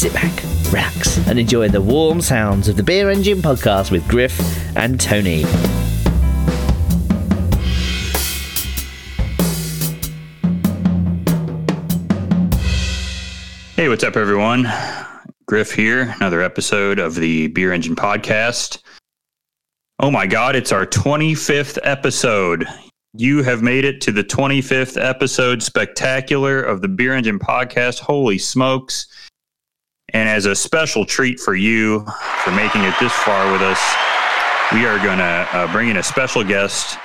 sit back, relax, and enjoy the warm sounds of the Beer Engine podcast with Griff and Tony. Hey, what's up, everyone? Griff here, another episode of the Beer Engine podcast. Oh my God, it's our 25th episode. You have made it to the 25th episode spectacular of the Beer Engine podcast. Holy smokes. And as a special treat for you for making it this far with us, we are going to uh, bring in a special guest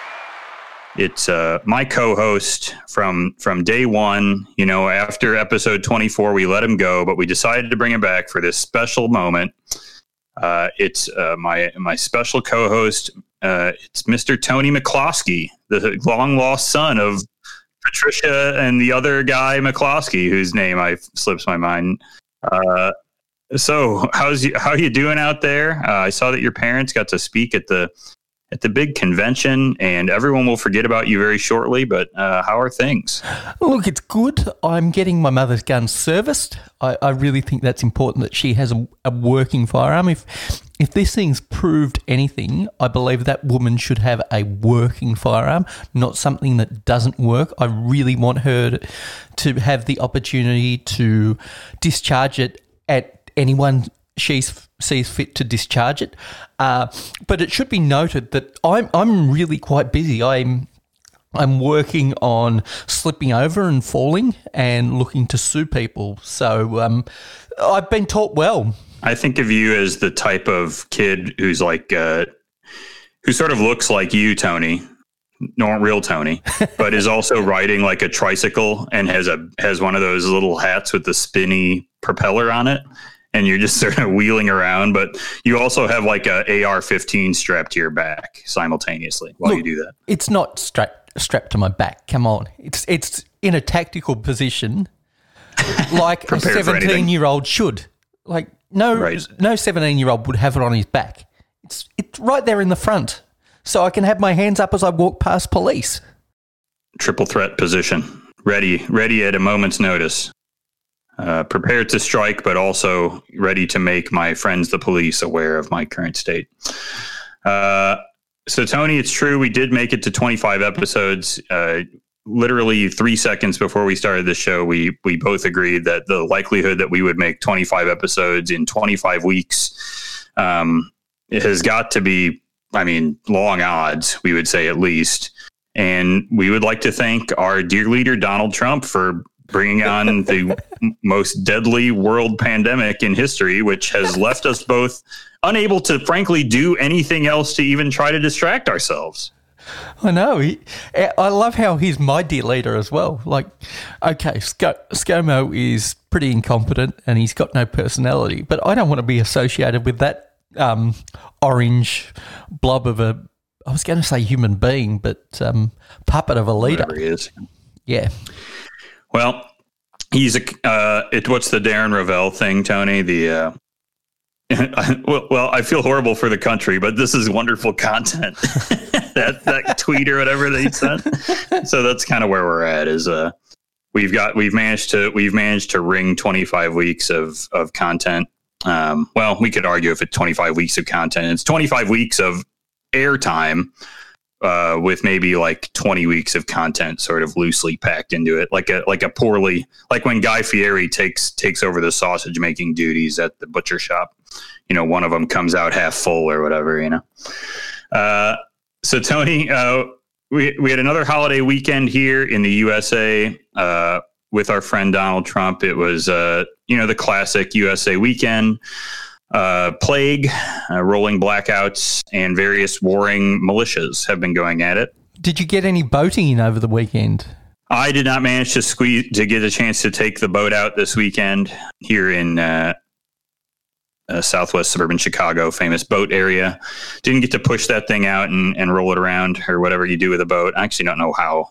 it's uh, my co-host from from day one. You know, after episode 24, we let him go, but we decided to bring him back for this special moment. Uh, it's uh, my my special co-host. Uh, it's Mr. Tony McCloskey, the long lost son of Patricia and the other guy McCloskey, whose name I slips my mind. Uh, so, how's you, how you doing out there? Uh, I saw that your parents got to speak at the at the big convention, and everyone will forget about you very shortly. But uh, how are things? Look, it's good. I'm getting my mother's gun serviced. I, I really think that's important that she has a, a, working firearm. If if this thing's proved anything, I believe that woman should have a working firearm, not something that doesn't work. I really want her to have the opportunity to discharge it at anyone she sees fit to discharge it. Uh, but it should be noted that I'm I'm really quite busy. I'm I'm working on slipping over and falling and looking to sue people. So um, I've been taught well. I think of you as the type of kid who's like, uh, who sort of looks like you, Tony, not real Tony, but is also riding like a tricycle and has a has one of those little hats with the spinny propeller on it and you're just sort of wheeling around, but you also have like a AR-15 strapped to your back simultaneously while Look, you do that. It's not strapped strapped to my back. Come on, it's it's in a tactical position, like a 17 year old should. Like no right. no 17 year old would have it on his back. It's it's right there in the front, so I can have my hands up as I walk past police. Triple threat position, ready ready at a moment's notice uh, prepared to strike, but also ready to make my friends, the police, aware of my current state. Uh, so, Tony, it's true. We did make it to 25 episodes. Uh, literally three seconds before we started the show, we we both agreed that the likelihood that we would make 25 episodes in 25 weeks um, it has got to be, I mean, long odds. We would say at least. And we would like to thank our dear leader, Donald Trump, for bringing on the most deadly world pandemic in history, which has left us both unable to, frankly, do anything else to even try to distract ourselves. I know. He, I love how he's my dear leader as well. Like, okay, ScoMo is pretty incompetent and he's got no personality, but I don't want to be associated with that um, orange blob of a. I was going to say human being, but um, puppet of a leader. He is. Yeah. Well, he's a uh, it. What's the Darren Ravel thing, Tony? The uh, well, I feel horrible for the country, but this is wonderful content. that that tweet or whatever they sent. So that's kind of where we're at. Is uh, we've got we've managed to we've managed to ring 25 weeks of of content. Um, well, we could argue if it's 25 weeks of content, it's 25 weeks of airtime uh, with maybe like 20 weeks of content sort of loosely packed into it like a like a poorly like when guy fieri takes takes over the sausage making duties at the butcher shop you know one of them comes out half full or whatever you know? Uh, so tony uh, we, we had another holiday weekend here in the usa uh, with our friend donald trump. It was uh, you know the classic usa weekend uh, plague, uh, rolling blackouts, and various warring militias have been going at it. Did you get any boating in over the weekend? I did not manage to squeeze to get a chance to take the boat out this weekend here in uh, uh, southwest suburban Chicago, famous boat area. Didn't get to push that thing out and, and roll it around or whatever you do with a boat. I actually don't know how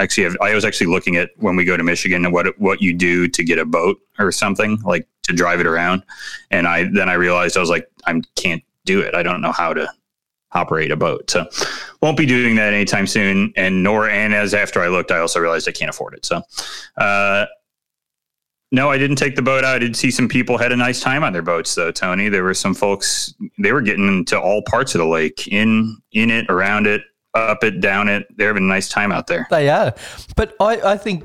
actually I was actually looking at when we go to Michigan and what what you do to get a boat or something like to drive it around, and I then I realized I was like I can't do it. I don't know how to operate a boat, so won't be doing that anytime soon. And nor and as after I looked, I also realized I can't afford it. So. Uh, no, I didn't take the boat out. I did see some people had a nice time on their boats, though. Tony, there were some folks. They were getting into all parts of the lake, in in it, around it, up it, down it. They're having a nice time out there. They are, but I, I think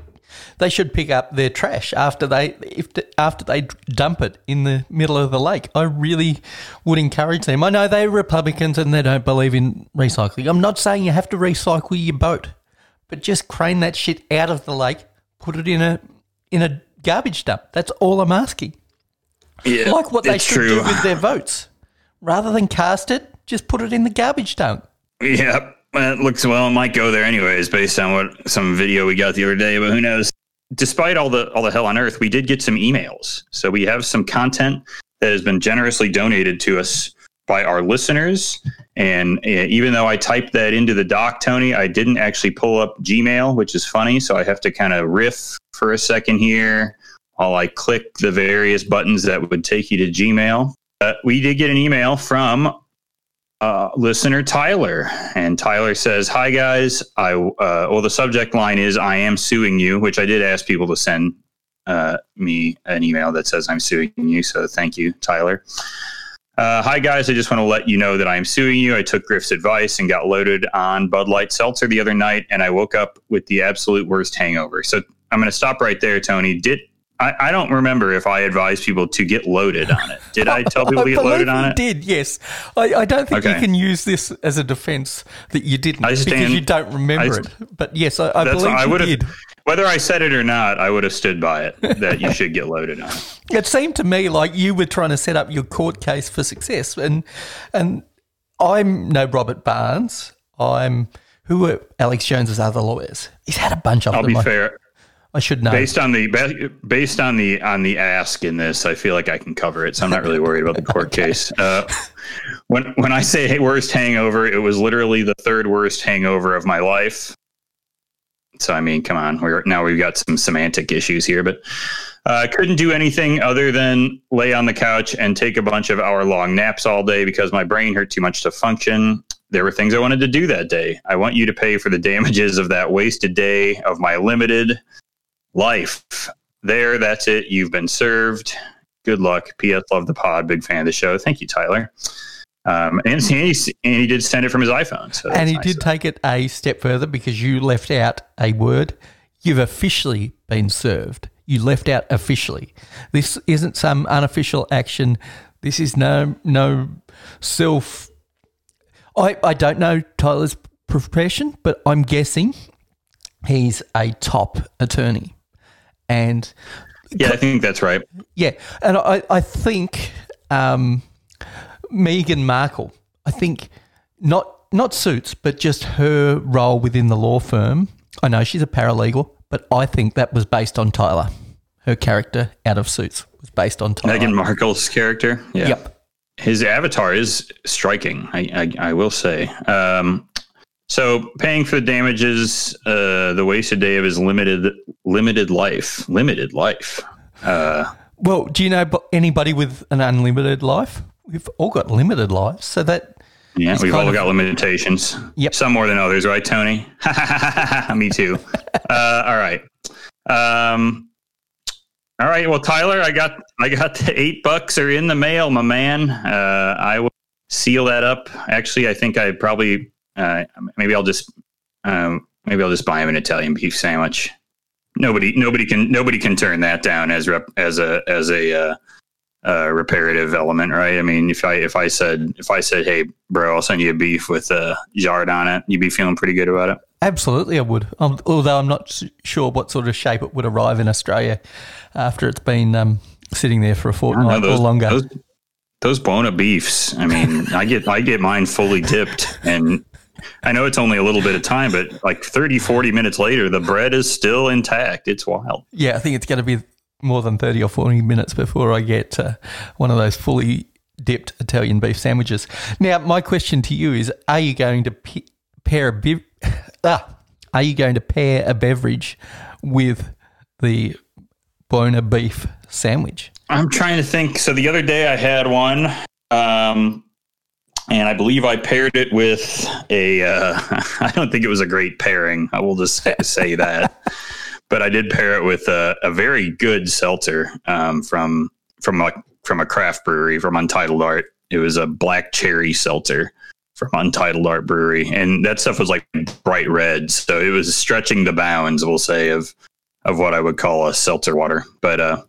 they should pick up their trash after they if after they dump it in the middle of the lake. I really would encourage them. I know they're Republicans and they don't believe in recycling. I'm not saying you have to recycle your boat, but just crane that shit out of the lake, put it in a in a garbage dump. That's all I'm asking. Yeah, Like what they should true. do with their votes. Rather than cast it, just put it in the garbage dump. Yeah, it looks well. It might go there anyways, based on what some video we got the other day. But who knows? Despite all the all the hell on earth, we did get some emails. So we have some content that has been generously donated to us by our listeners. And uh, even though I typed that into the doc, Tony, I didn't actually pull up Gmail, which is funny. So I have to kind of riff for a second here while I click the various buttons that would take you to Gmail. Uh, we did get an email from uh, listener Tyler, and Tyler says, "Hi guys, I uh, well the subject line is I am suing you, which I did ask people to send uh, me an email that says I'm suing you, so thank you, Tyler." Uh, hi guys, I just want to let you know that I'm suing you. I took Griff's advice and got loaded on Bud Light Seltzer the other night, and I woke up with the absolute worst hangover. So I'm going to stop right there, Tony. Did I, I don't remember if I advised people to get loaded on it. Did I tell people to get loaded on it? did, yes. I, I don't think you can use this as a defense that you didn't I because you don't remember I- it. But yes, I, I believe I you did. whether I said it or not, I would have stood by it that you should get loaded on. it. It seemed to me like you were trying to set up your court case for success, and and I'm no Robert Barnes. I'm who were Alex Jones's other lawyers. He's had a bunch of I'll them. be I, fair. I should know. Based on the based on the on the ask in this, I feel like I can cover it, so I'm not really worried about the court case. Uh, when when I say worst hangover, it was literally the third worst hangover of my life. So I mean, come on, we're now we've got some semantic issues here, but uh, couldn't do anything other than lay on the couch and take a bunch of hour long naps all day because my brain hurt too much to function. There were things I wanted to do that day. I want you to pay for the damages of that wasted day of my limited life. There, that's it. You've been served. Good luck. P.S. Love the pod. Big fan of the show. Thank you, Tyler. Um, and, he, and he did send it from his iPhone. So and he nice did take it a step further because you left out a word. You've officially been served. You left out officially. This isn't some unofficial action. This is no no self. I I don't know Tyler's profession, but I'm guessing he's a top attorney, and Yeah, I think that's right. yeah, and I, I think um, Meghan Markle. I think not not suits, but just her role within the law firm. I know she's a paralegal, but I think that was based on Tyler. Her character out of Suits was based on Tyler. Meghan Markle's character. Yeah. Yep. His avatar is striking, I, I, I will say. Um, so paying for the damages, uh, the wasted day of his limited limited life. Limited life. Uh, Well, do you know anybody with an unlimited life? We've all got limited lives, so that yeah, we've all of- got limitations. Yep. Some more than others, right, Tony? Me too. uh, all right. Um, all right. Well, Tyler, I got I got the eight bucks are in the mail, my man. Uh, I will seal that up. Actually, I think I probably uh, maybe I'll just um, maybe I'll just buy him an Italian beef sandwich. Nobody nobody can nobody can turn that down as rep, as a as a uh, uh, reparative element, right? I mean, if I if I said if I said, "Hey, bro, I'll send you a beef with a yard on it," you'd be feeling pretty good about it. absolutely I would. Um, although I'm not sure what sort of shape it would arrive in Australia after it's been um, sitting there for a fortnight know or longer. Those, those Buona beefs. I mean, I get I get mine fully dipped, and I know it's only a little bit of time, but like 30, 40 minutes later, the bread is still intact. It's wild. Yeah, I think it's going to be more than 30 or 40 minutes before I get uh, one of those fully dipped Italian beef sandwiches. Now, my question to you is are you going to p- pair a bev- ah, are you going to pair a beverage with the Buona beef sandwich? I'm trying to think. So the other day I had one, um, and I believe I paired it with a. Uh, I don't think it was a great pairing. I will just say that. but I did pair it with a, a very good seltzer um, from from a from a craft brewery from Untitled Art. It was a black cherry seltzer from Untitled Art Brewery, and that stuff was like bright red, so it was stretching the bounds, we'll say, of of what I would call a seltzer water. But uh,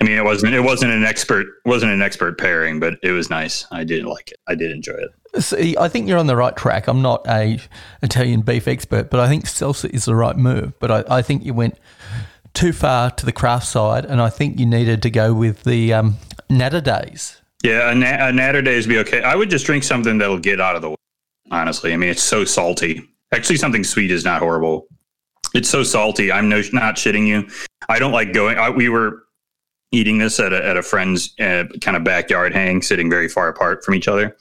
I mean, it wasn't it wasn't an expert wasn't an expert pairing, but it was nice. I did like it. I did enjoy it. See, I think you're on the right track. I'm not a Italian beef expert, but I think salsa is the right move. But I, I think you went too far to the craft side, and I think you needed to go with the um, Natter Days. Yeah, a, na- a Natter Days be okay. I would just drink something that'll get out of the way. Honestly, I mean, it's so salty. Actually, something sweet is not horrible. It's so salty. I'm no, not shitting you. I don't like going. I, we were eating this at a, at a friend's uh, kind of backyard hang, sitting very far apart from each other.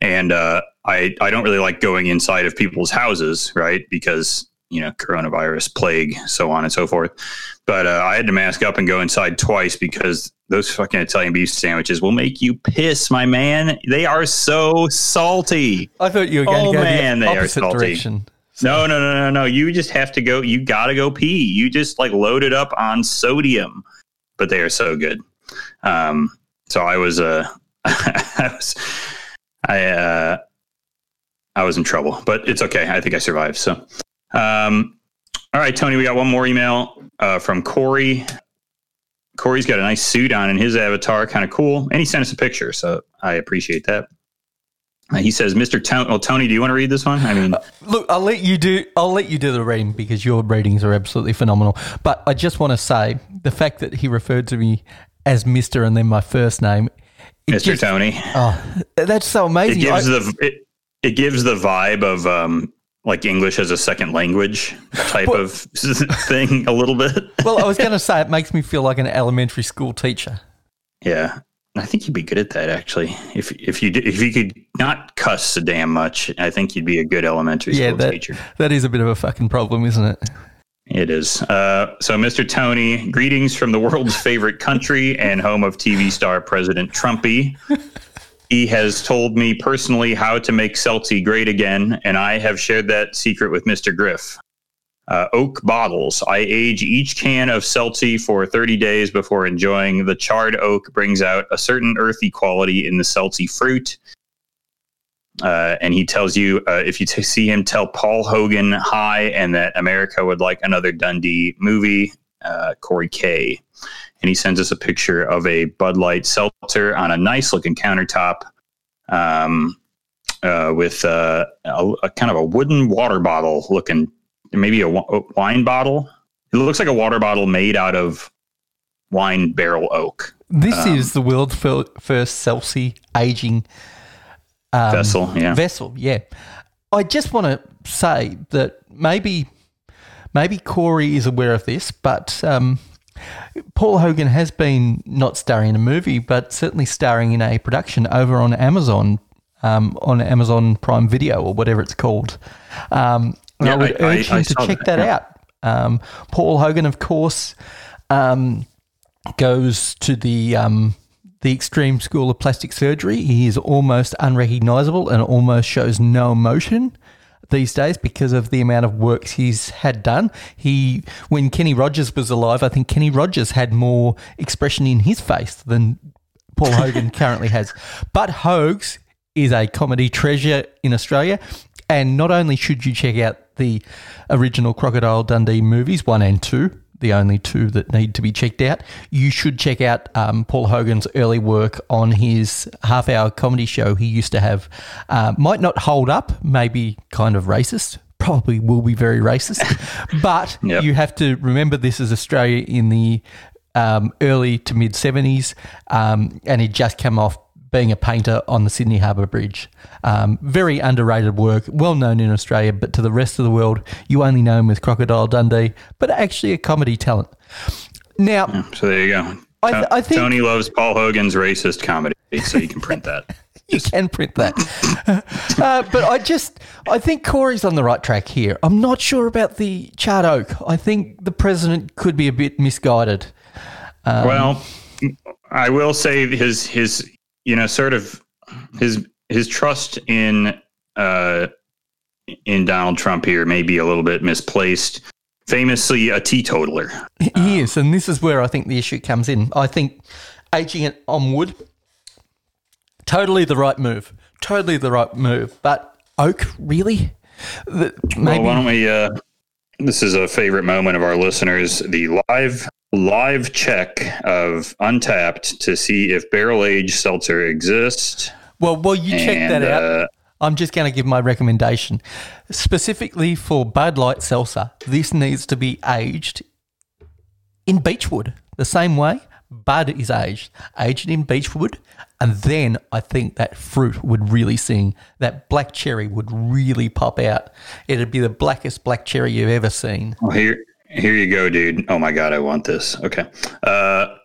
And uh, I I don't really like going inside of people's houses, right? Because you know coronavirus, plague, so on and so forth. But uh, I had to mask up and go inside twice because those fucking Italian beef sandwiches will make you piss, my man. They are so salty. I thought you were going Oh, to go man, the they are salty. direction. No, no, no, no, no. You just have to go. You got to go pee. You just like load it up on sodium, but they are so good. Um, so I was, uh, I was, I, uh, I was in trouble, but it's okay. I think I survived. So, um, all right, Tony, we got one more email uh, from Corey. Corey's got a nice suit on in his avatar, kind of cool, and he sent us a picture, so I appreciate that. Uh, he says, "Mr. Tony, well, Tony, do you want to read this one? I mean, Look, I'll let you do. I'll let you do the reading because your readings are absolutely phenomenal. But I just want to say the fact that he referred to me as Mister and then my first name, Mr. just- Tony, Oh, that's so amazing! it gives I- the it, it gives the vibe of um, like English as a second language type But- of thing a little bit. well, I was going to say it makes me feel like an elementary school teacher. Yeah, I think you'd be good at that actually. If if you did, if you could not cuss so damn much, I think you'd be a good elementary Yeah, school that teacher. that is a bit of a fucking problem, isn't it? It is. Uh, so, Mr. Tony, greetings from the world's favorite country and home of TV star President Trumpy. He has told me personally how to make Celtic great again, and I have shared that secret with Mr. Griff. Uh, oak bottles. I age each can of Celtic for 30 days before enjoying. The charred oak brings out a certain earthy quality in the Celtic fruit. Uh, and he tells you uh, if you t- see him tell Paul Hogan hi and that America would like another Dundee movie, uh, Corey K. And he sends us a picture of a Bud Light seltzer on a nice looking countertop um, uh, with uh, a, a kind of a wooden water bottle looking, maybe a, a wine bottle. It looks like a water bottle made out of wine barrel oak This Um, is the world's fir- first Celsi aging um, vessel. Yeah. vessel. Yeah, I just want to say that maybe maybe Corey is aware of this, but um, Paul Hogan has been not starring in a movie, but certainly starring in a production over on Amazon. Um, on Amazon Prime Video or whatever it's called, um, and I would I- urge I him to check that, that yeah. out. Um, Paul Hogan, of course, um, goes to the um, the extreme school of plastic surgery. He is almost unrecognizable and almost shows no emotion these days because of the amount of work he's had done. He, when Kenny Rogers was alive, I think Kenny Rogers had more expression in his face than Paul Hogan currently has. But Hogs is a comedy treasure in Australia. And not only should you check out the original Crocodile Dundee movies, one and two, the only two that need to be checked out, you should check out um, Paul Hogan's early work on his half hour comedy show he used to have. Uh, might not hold up, maybe kind of racist. Probably will be very racist, but Yep. you have to remember this is Australia in the um, early to mid 70s, um, and he just come off being a painter on the Sydney Harbour Bridge. Um, very underrated work, well known in Australia, but to the rest of the world, you only know him as Crocodile Dundee, but actually a comedy talent. Now, So there you go. I th- I think- Tony loves Paul Hogan's racist comedy, so you can print that. you can print that. uh, but I just, I think Corey's on the right track here. I'm not sure about the charred oak. I think the president could be a bit misguided. Um, well, I will say his his you know sort of his his trust in uh in Donald Trump here may be a little bit misplaced. famously a teetotaler. He is, and this is where I think the issue comes in. I think aging it on wood, totally the right move, totally the right move. But oak, really? The- Well, why don't we? Uh, this is a favorite moment of our listeners: the live live check of Untappd to see if barrel aged seltzer exists. Well, well, you check And, that out. uh, I'm just going to give my recommendation. Specifically for Bud Light Seltzer, this needs to be aged in beechwood the same way Bud is aged. Aged in beechwood, and then I think that fruit would really sing. That black cherry would really pop out. It'd be the blackest black cherry you've ever seen. Well, here, here you go, dude. Oh my god, I want this. Okay. Uh,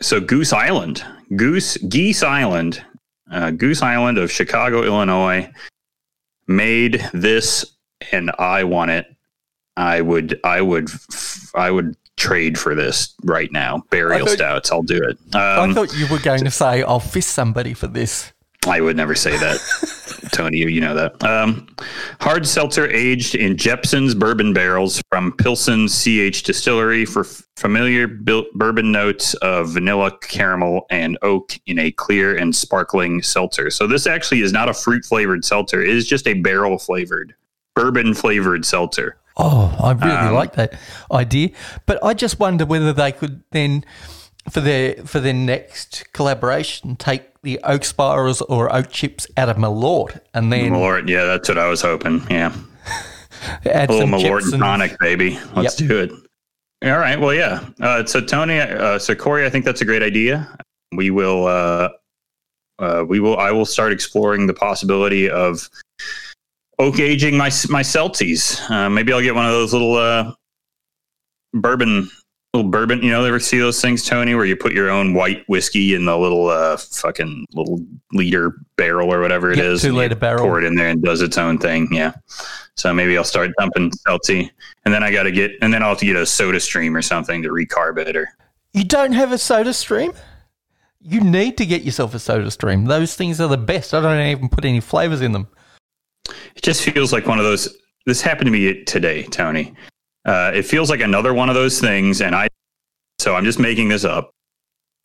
so Goose Island, Goose Geese Island, uh, Goose Island of Chicago, Illinois, made this, and I want it. I would, I would, I would trade for this right now. Burial I thought- stouts. I'll do it. I Um, thought you were going to say, I'll fist somebody for this. I would never say that, Tony. You, know that. Um, hard seltzer aged in Jeppson's bourbon barrels from Pilsen CH Distillery for f- familiar bil- bourbon notes of vanilla, caramel, and oak in a clear and sparkling seltzer. So this actually is not a fruit flavored seltzer. It is just a barrel flavored, bourbon flavored seltzer. Oh, I really Um, like that idea. But I just wonder whether they could then, for their for their next collaboration, take the oak spirals or oak chips out of Malort and then Malort, yeah, that's what I was hoping. Yeah. add A little some Malort chips and tonic, baby. Let's Yep. do it. All right. Well, yeah. Uh, so Tony, uh, so Corey, I think that's a great idea. We will, uh, uh, we will, I will start exploring the possibility of oak aging my my Celties. Uh, maybe I'll get one of those little uh, bourbon, little bourbon. You know, ever see those things, Tony, where you put your own white whiskey in the little uh, fucking little liter barrel or whatever it Yep, is, two liter barrel. pour it in there and does its own thing. Yeah. So maybe I'll start dumping Celtic, and then I got to get, and then I'll have to get a Soda Stream or something to recarb it. Or You don't have a soda stream? You need to get yourself a soda stream. Those things are the best. I don't even put any flavors in them. it just feels like one of those. This happened to me today, Tony. Uh, it feels like another one of those things, and I. So I'm just making this up,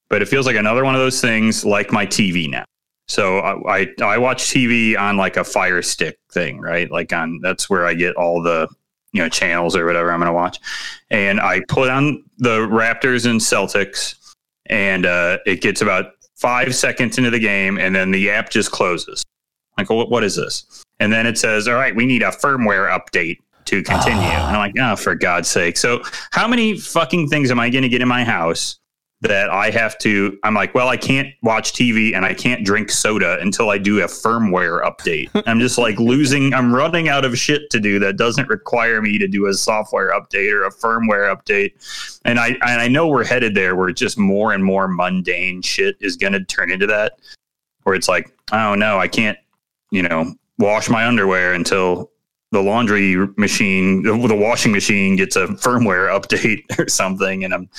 but it feels like another one of those things, like my TV now. So I, I I watch TV on like a Fire Stick thing, right? Like on that's where I get all the you know channels or whatever I'm going to watch, and I put on the Raptors and Celtics, and uh, it gets about five seconds into the game, and then the app just closes. Like, what, what is this? And then it says, all right, we need a firmware update to continue. And I'm like, oh, for God's sake. So, how many fucking things am I going to get in my house that I have to? I'm like, well, I can't watch TV and I can't drink soda until I do a firmware update. I'm just like losing, I'm running out of shit to do that doesn't require me to do a software update or a firmware update. And I, and I know we're headed there where just more and more mundane shit is going to turn into that, where it's like, oh no, I can't, you know, wash my underwear until the laundry machine, the, washing machine gets a firmware update or something. And I'm,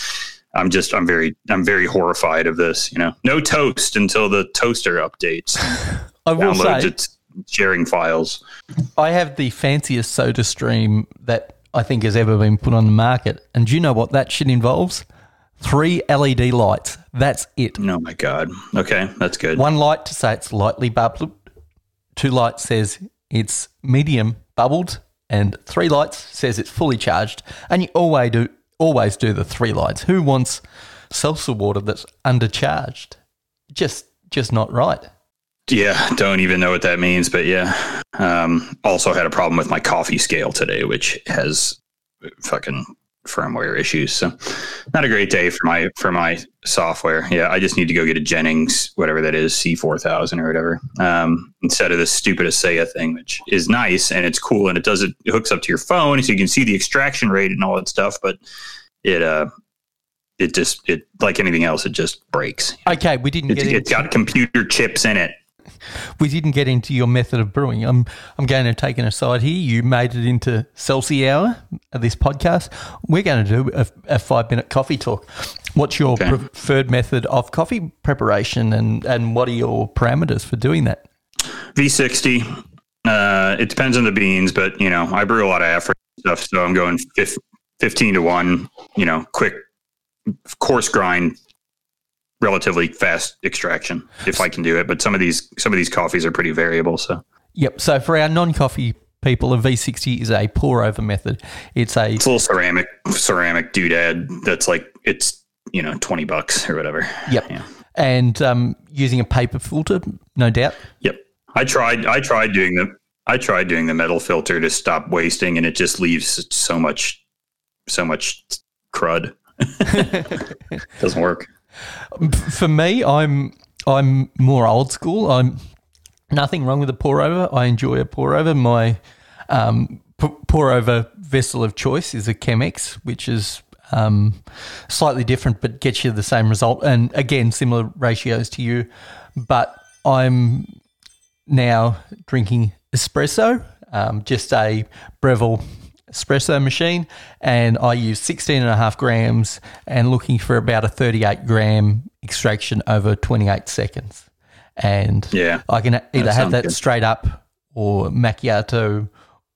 I'm just, I'm very, I'm very horrified of this. You know, no toast until the toaster updates, I will downloads say, its sharing files. I have the fanciest soda stream that I think has ever been put on the market. And do you know what that shit involves? Three LED lights. That's it. Oh my God. Okay. That's good. One light to say it's lightly bubbled. Two lights says it's medium bubbled. And three lights says it's fully charged. And you always do always do the three lights. Who wants seltzer water that's undercharged? Just just not right. Yeah, don't even know what that means, but yeah. Um, also had a problem with my coffee scale today, which has fucking firmware issues. So not a great day for my for my software. Yeah, I just need to go get a Jennings, whatever that is, C four thousand or whatever, um, instead of this stupid Acaia thing, which is nice and it's cool and it does it, it hooks up to your phone so you can see the extraction rate and all that stuff, but it uh it just it like anything else, it just breaks. Okay, we didn't It's, get it's got computer chips in it. We didn't get into your method of brewing. I'm I'm going to take an aside here. You made it into Celsius hour of this podcast. We're going to do a, a five minute coffee talk. What's your Okay. preferred method of coffee preparation, and and what are your parameters for doing that? V60. Uh, it depends on the beans, but you know, I brew a lot of African stuff, so I'm going fif- 15 to 1, you know, quick, coarse grind, relatively fast extraction if I can do it. But some of these some of these coffees are pretty variable. So Yep. So for our non-coffee people, a V60 is a pour over method. It's a it's a little ceramic ceramic doodad that's like it's you know 20 bucks or whatever. Yep. Yeah. and um, using a paper filter, no doubt. Yep. I tried I tried doing the I tried doing the metal filter to stop wasting and it just leaves so much so much crud. Doesn't work. For me, I'm I'm more old school. I'm nothing wrong with a pour over. I enjoy a pour over. My um, pour over vessel of choice is a Chemex, which is um, slightly different but gets you the same result. And again, similar ratios to you. But I'm now drinking espresso, um, just a Breville espresso machine, and I use 16 and a half grams and looking for about a 38 gram extraction over 28 seconds. And Yeah. I can either have that good. straight up or macchiato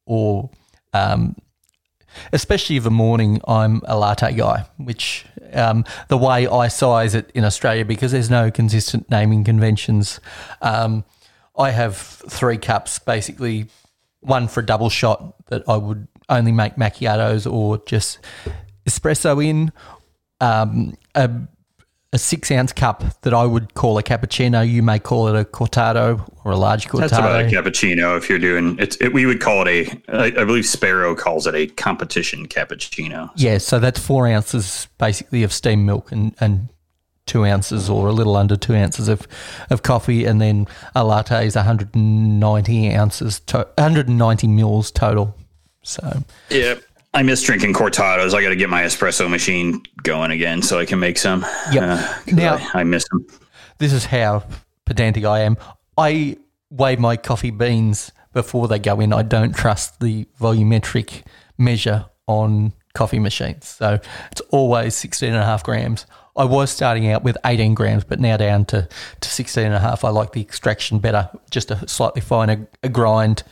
or um, especially a morning, I'm a latte guy, which um, the way I size it in Australia, because there's no consistent naming conventions, um, I have three cups, basically one for a double shot that I would only make macchiatos or just espresso in, um, a, a six ounce cup that I would call a cappuccino. You may call it a cortado or a large cortado. That's about a cappuccino if you're doing it's it, we would call it a I, I believe Sparrow calls it a competition cappuccino. Yeah, so that's four ounces basically of steamed milk and, and two ounces or a little under two ounces of, of coffee, and then a latte is 190 ounces, to, 190 mils total. So Yeah. I miss drinking cortados. I got to get my espresso machine going again so I can make some. Yeah, Uh, Now- I, I miss them. this is how pedantic I am. I weigh my coffee beans before they go in. I don't trust the volumetric measure on coffee machines. So it's always 16 and a half grams. I was starting out with 18 grams, but now down to, to 16 and a half. I like the extraction better, just a slightly finer grind,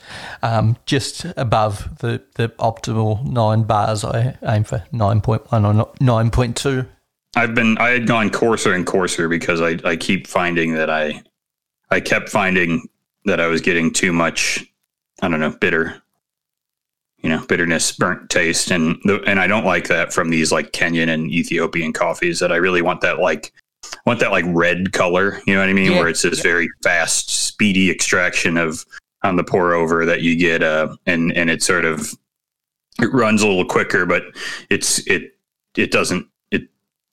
um, just above the, the optimal nine bars. I aim for 9.1 or 9.2. I've been I had gone coarser and coarser because I, I keep finding that I I kept finding that I was getting too much I don't know bitter you know bitterness burnt taste and the, and I don't like that from these like Kenyan and Ethiopian coffees that I really want that like want that like red color you know what I mean Yeah. where it's this very fast speedy extraction of on the pour over that you get uh and and it sort of it runs a little quicker but it's it it doesn't it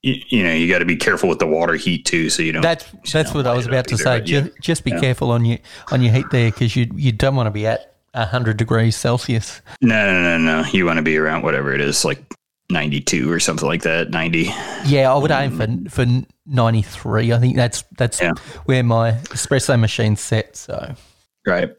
you, you know you got to be careful with the water heat too so you don't That's that's what I was about to either, say. but yeah. Just, just be Yeah. careful on your on your heat there because you you don't want to be at hundred degrees Celsius. no no no no you want to be around whatever it is like 92 or something like that 90 Yeah, I would aim for for ninety three. I think that's that's Yeah. where my espresso machine's set. So right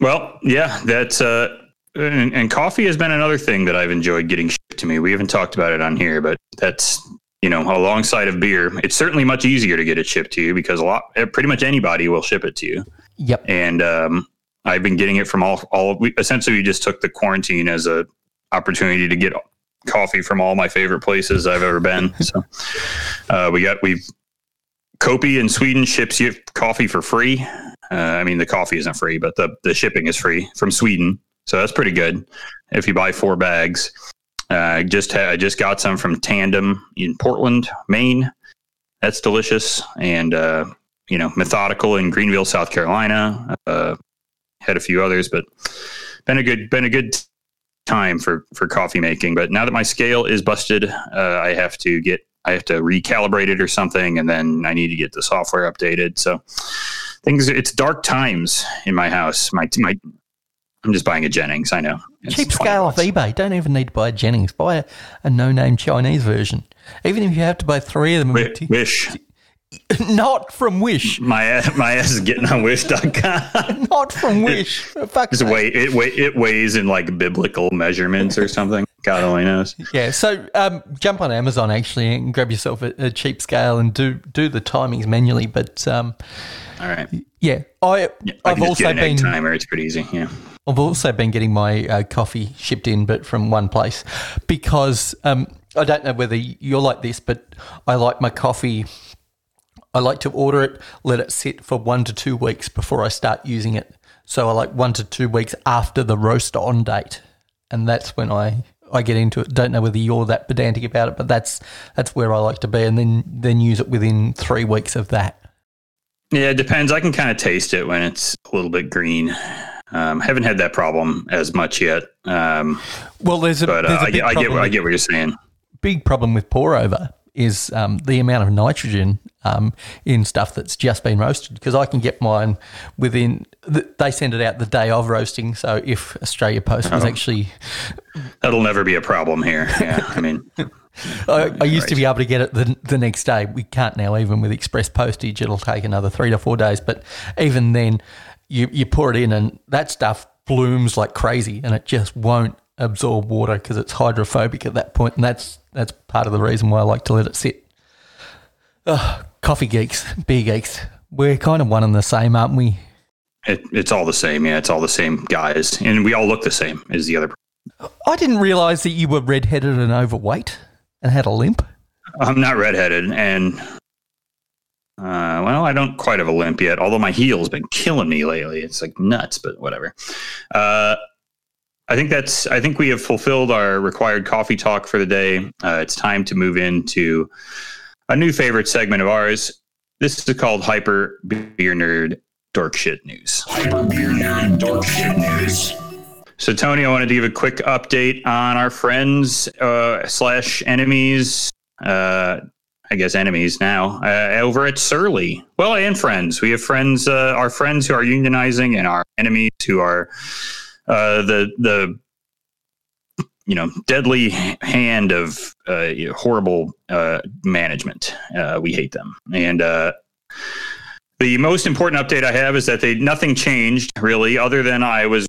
well yeah that's uh and, and coffee has been another thing that I've enjoyed getting shipped to me. We haven't talked about it on here, but that's you know alongside of beer, it's certainly much easier to get it shipped to you because a lot, pretty much anybody will ship it to you. yep, and um, I've been getting it from all all. We, essentially, we just took the quarantine as a opportunity to get coffee from all my favorite places I've ever been. So uh, we got we Koppi in Sweden ships you coffee for free. Uh, I mean, the coffee isn't free, but the the shipping is free from Sweden, so that's pretty good. If you buy four bags, uh, I just ha- I just got some from Tandem in Portland, Maine. That's delicious, and uh, you know, methodical in Greenville, South Carolina. Uh, had a few others, but been a good been a good time for for coffee making. But now that my scale is busted, uh, I have to get I have to recalibrate it or something, and then I need to get the software updated. So things it's dark times in my house. My my I'm just buying a Jennings. I know It's cheap 20 scale off eBay. Don't even need to buy a Jennings. Buy a, a no name Chinese version. Even if you have to buy three of them, Wi- Wish not from Wish, my ass, my ass is getting on Wish.com. not from Wish. For fuck's It's it weigh, it weighs in like biblical measurements or something. God only knows. Yeah, so um, jump on Amazon actually and grab yourself a, a, cheap scale and do do the timings manually. But um, all right, yeah, I yeah, I have also been timer. It's pretty easy. Yeah, I've also been getting my uh, coffee shipped in, but from one place because um, I don't know whether you're like this, but I like my coffee. I like to order it, let it sit for one to two weeks before I start using it. So I like one to two weeks after the roast on date, and that's when I I get into it. Don't know whether you're that pedantic about it, but that's that's where I like to be, and then then use it within three weeks of that. Yeah, it depends. I can kind of taste it when it's a little bit green. Um, haven't had that problem as much yet. Um, well, there's a, but there's uh, I, get, I get I get what you're saying. Big problem with pour over is um, the amount of nitrogen um, in stuff that's just been roasted because I can get mine within. The, they send it out the day of roasting, so if Australia Post was oh. actually, that'll never be a problem here. Yeah, I mean. I, I, used right. to be able to get it the, the next day. We can't now, even with express postage. It'll take another three to four days. But even then, you, you pour it in, and that stuff blooms like crazy, and it just won't absorb water because it's hydrophobic at that point, and that's that's part of the reason why I like to let it sit. coffee geeks, beer geeks, we're kind of one and the same, aren't we? It, it's all the same, yeah. It's all the same guys, and we all look the same. Is the other? I didn't realize that you were redheaded and overweight and had a limp. I'm not redheaded, and uh, well, I don't quite have a limp yet. Although my heel's been killing me lately. It's like nuts, but whatever. Uh, I think that's. I think we have fulfilled our required coffee talk for the day. Uh, it's time to move into a new favorite segment of ours. This is called Hyper Beer Nerd Dork Shit News. Hyper Beer Nerd Dork Shit News. So, Tony, I wanted to give a quick update on our friends uh, slash enemies. Uh, I guess enemies now uh, over at Surly. Well, and friends. We have friends, uh, our friends who are unionizing, and our enemies who are uh, the the you know deadly hand of uh, horrible uh, management. Uh, we hate them, and uh, the most important update I have is that they nothing changed really, other than I was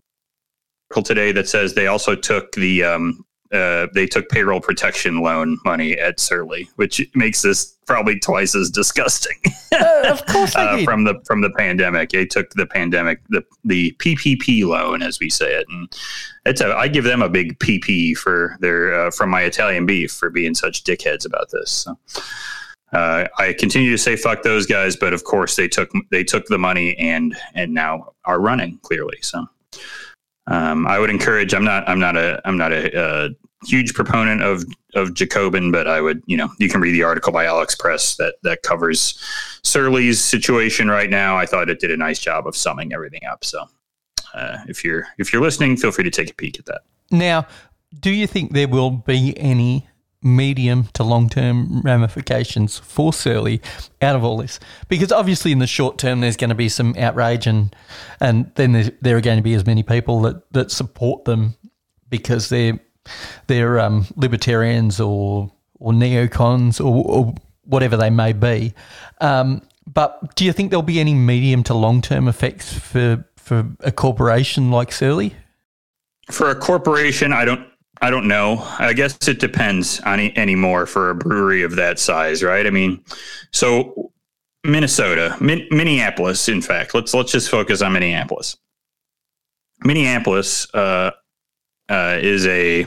today that says they also took the um, uh, they took payroll protection loan money at Surly, which makes this probably twice as disgusting. uh, of course, uh, from the from the pandemic, they took the pandemic the the PPP loan, as we say it, and it's a I give them a big PP for their uh, from my Italian beef for being such dickheads about this. So. Uh, I continue to say fuck those guys, but of course they took they took the money and and now are running clearly. So um, I would encourage. I'm not. I'm not a. I'm not a, a, huge proponent of of Jacobin, but I would. You know, you can read the article by Alex Press that that covers Surly's situation right now. I thought it did a nice job of summing everything up. So, uh, if you're if you're listening, feel free to take a peek at that. Now, do you think there will be any medium to long term ramifications for Surly out of all this? Because obviously, in the short term, there's going to be some outrage, and and then there are going to be as many people that, that support them because they're they're um, libertarians or or neocons or, or, whatever they may be. Um, but do you think there'll be any medium to long term effects for for a corporation like Surly? For a corporation, I don't I don't know. I guess it depends on any, anymore for a brewery of that size, right? I mean, so Minnesota, Min- Minneapolis, in fact, let's let's just focus on Minneapolis. Minneapolis uh, uh, is a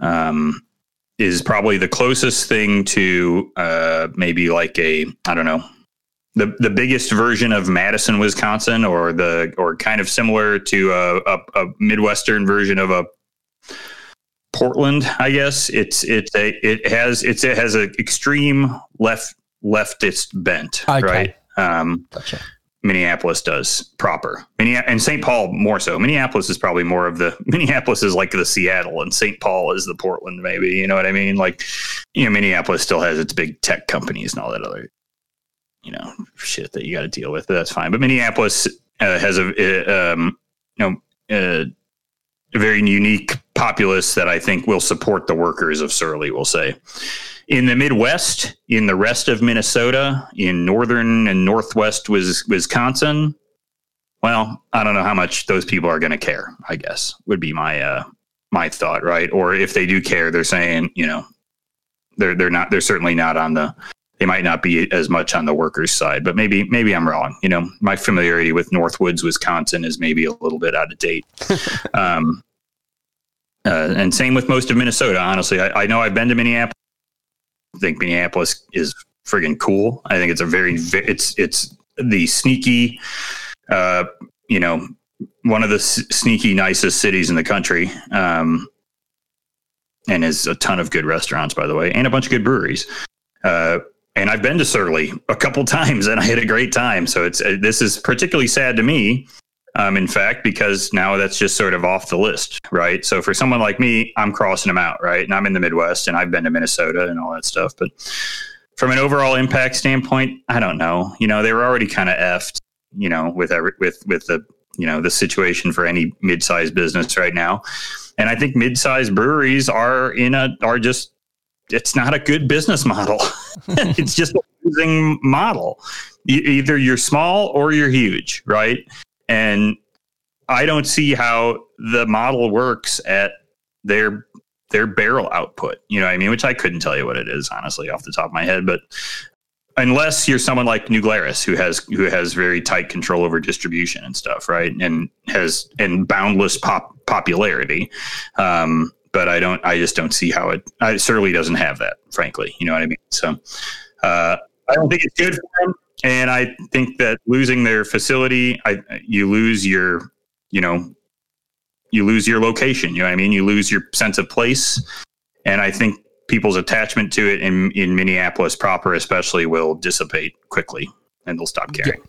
um, is probably the closest thing to uh, maybe like a I don't know the the biggest version of Madison, Wisconsin, or the or kind of similar to a, a, a midwestern version of a Portland, I guess it's it's a it has it's it has an extreme left leftist bent, okay. right? Um, gotcha. Minneapolis does proper. and St. Paul more so. Minneapolis is probably more of the Minneapolis is like the Seattle, and St. Paul is the Portland. Maybe you know what I mean. Like you know, Minneapolis still has its big tech companies and all that other you know shit that you got to deal with. That's fine. But Minneapolis uh, has a uh, um, you know. Uh, a very unique populace that I think will support the workers of Surly, we'll say. In the Midwest, in the rest of Minnesota, in northern and northwest Wisconsin, well, I don't know how much those people are going to care, I guess, would be my uh, my thought, right? Or if they do care, they're saying, you know, they're they're not they're certainly not on the they might not be as much on the workers side, but maybe maybe I'm wrong. You know, my familiarity with Northwoods, Wisconsin, is maybe a little bit out of date. um, uh, and same with most of Minnesota. Honestly, I, I know I've been to Minneapolis. I think Minneapolis is friggin' cool. I think it's a very it's it's the sneaky, uh, you know, one of the s- sneaky nicest cities in the country. Um, and has a ton of good restaurants, by the way, and a bunch of good breweries. Uh, and I've been to Surly a couple times, and I had a great time. So it's uh, this is particularly sad to me, um, in fact, because now that's just sort of off the list, right? So for someone like me, I'm crossing them out, right? And I'm in the Midwest, and I've been to Minnesota and all that stuff, but from an overall impact standpoint, I don't know. You know, they were already kind of effed, you know, with every, with with the you know the situation for any mid-sized business right now and I think mid-sized breweries are in a are just it's not a good business model. it's just a losing model. Either you're small or you're huge, right? And I don't see how the model works at their their barrel output. You know what I mean? Which I couldn't tell you what it is, honestly, off the top of my head. But unless you're someone like New Glarus, who has who has very tight control over distribution and stuff, right? And has and boundless pop popularity. Um, but I don't. I just don't see how it. I certainly doesn't have that, frankly. You know what I mean? So uh, I don't think it's good for them. And I think that losing their facility, I you lose your, you know, you lose your location. You know what I mean? You lose your sense of place. And I think people's attachment to it in in Minneapolis proper, especially, will dissipate quickly, and they'll stop caring.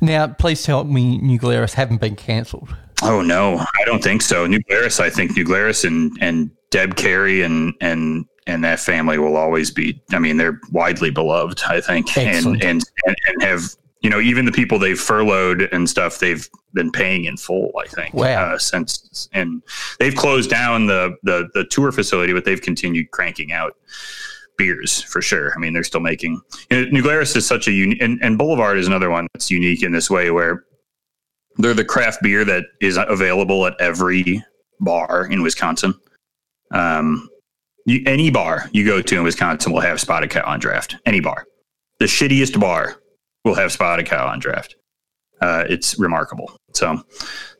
Now, please tell me New Glarus haven't been cancelled. Oh no, I don't think so. New Glarus, I think New Glarus and and Deb Carey and and and that family will always be. I mean, they're widely beloved. I think, and, and and have you know even the people they've furloughed and stuff they've been paying in full. I think. Wow. Uh, since and they've closed down the the the tour facility, but they've continued cranking out beers for sure. I mean, they're still making. You know, New Glarus is such a unique, and, and Boulevard is another one that's unique in this way where they're the craft beer that is available at every bar in Wisconsin. Um, you, any bar you go to in Wisconsin will have Spotted Cow on draft. Any bar, the shittiest bar will have Spotted Cow on draft. Uh, it's remarkable. So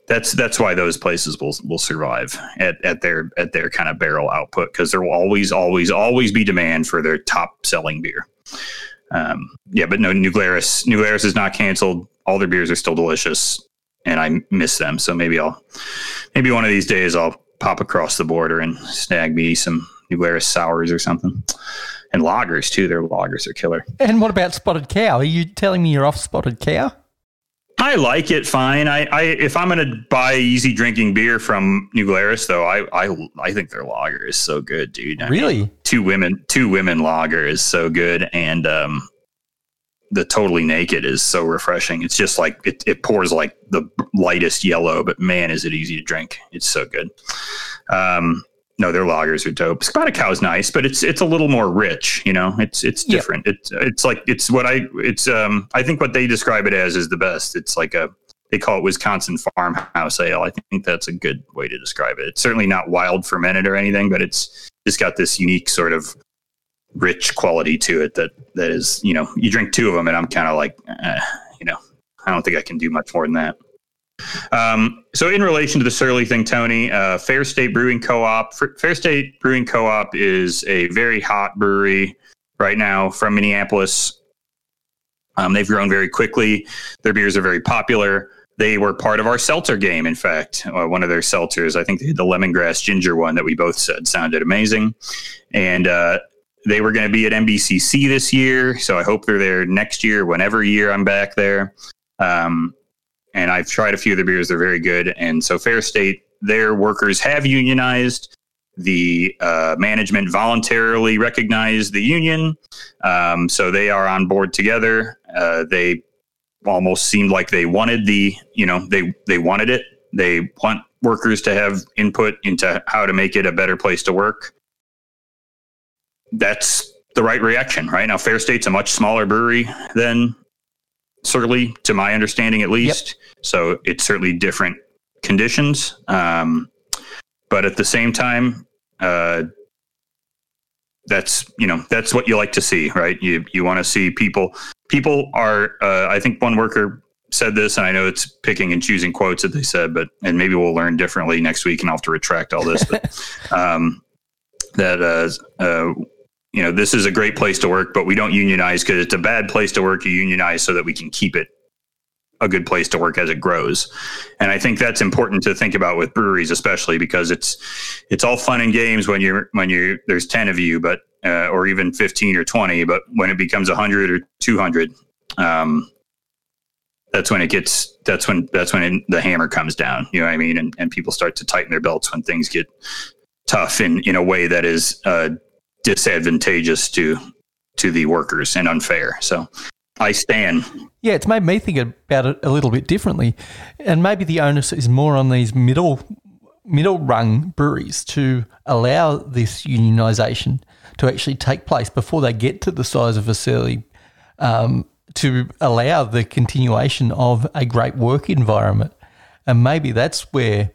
that's that's why those places will will survive at, at their at their kind of barrel output because there will always always always be demand for their top selling beer. Um, yeah, but no, New Glarus New Glarus is not canceled. All their beers are still delicious, and I miss them. So maybe I'll maybe one of these days I'll pop across the border and snag me some Glarus sours or something. And lagers too. Their lagers are killer. And what about Spotted Cow? Are you telling me you're off Spotted Cow? I like it fine. I, I if I'm gonna buy easy drinking beer from New Glarus, though, I I, I think their lager is so good, dude. I really? Mean, two women, two women lager is so good, and um, the totally naked is so refreshing. It's just like it, it pours like the lightest yellow, but man, is it easy to drink. It's so good. Um, no, their lagers are dope. Spotted Cow is nice, but it's it's a little more rich. You know, it's it's different. Yep. It's it's like it's what I it's um I think what they describe it as is the best. It's like a they call it Wisconsin farmhouse ale. I think that's a good way to describe it. It's certainly not wild fermented or anything, but it's just got this unique sort of rich quality to it that that is you know you drink two of them and I'm kind of like eh, you know I don't think I can do much more than that. Um, so, in relation to the Surly thing, Tony, uh, Fair State Brewing Co-op. Fair State Brewing Co-op is a very hot brewery right now from Minneapolis. Um, they've grown very quickly. Their beers are very popular. They were part of our seltzer game. In fact, uh, one of their seltzers, I think they had the lemongrass ginger one that we both said sounded amazing, and uh, they were going to be at MBCC this year. So I hope they're there next year, whenever year I'm back there. Um, and I've tried a few of their beers; they're very good. And so, Fair State, their workers have unionized. The uh, management voluntarily recognized the union, um, so they are on board together. Uh, they almost seemed like they wanted the, you know, they they wanted it. They want workers to have input into how to make it a better place to work. That's the right reaction, right? Now, Fair State's a much smaller brewery than Surly, to my understanding at least. Yep. So it's certainly different conditions. Um, but at the same time, uh, that's you know that's what you like to see, right? You you want to see people. People are. Uh, I think one worker said this, and I know it's picking and choosing quotes that they said, but and maybe we'll learn differently next week, and I'll have to retract all this. But um, that uh, uh, you know this is a great place to work, but we don't unionize because it's a bad place to work. You unionize so that we can keep it a good place to work as it grows. And I think that's important to think about with breweries, especially because it's it's all fun and games when you're when you there's ten of you, but uh, or even fifteen or twenty, but when it becomes hundred or two hundred, um, that's when it gets that's when that's when it, the hammer comes down. You know what I mean? And and people start to tighten their belts when things get tough in in a way that is uh, disadvantageous to to the workers and unfair. So I stand. Yeah, it's made me think about it a little bit differently, and maybe the onus is more on these middle middle rung breweries to allow this unionisation to actually take place before they get to the size of Fairley, um, to allow the continuation of a great work environment, and maybe that's where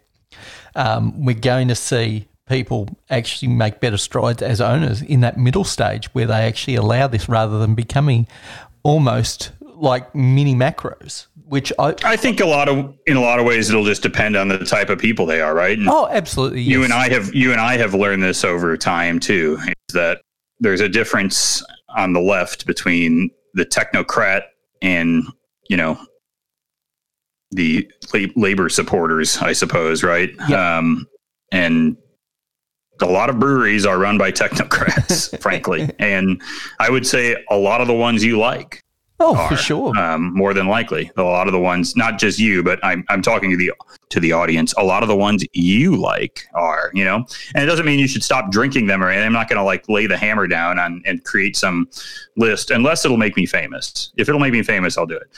um, we're going to see people actually make better strides as owners in that middle stage where they actually allow this rather than becoming almost like mini macros, which I I think a lot of in a lot of ways it'll just depend on the type of people they are, right? And oh, absolutely. You and I have you and I have learned this over time too. Is that there's a difference on the left between the technocrat and you know the labor supporters, I suppose, right? Yep. Um, and a lot of breweries are run by technocrats, frankly, and I would say a lot of the ones you like. Oh, are, for sure. Um, more than likely, a lot of the ones, not just you, but I'm I'm talking to the to the audience. A lot of the ones you like are, you know, and it doesn't mean you should stop drinking them or anything. I'm not going to like lay the hammer down on and create some list unless it'll make me famous. If it'll make me famous, I'll do it.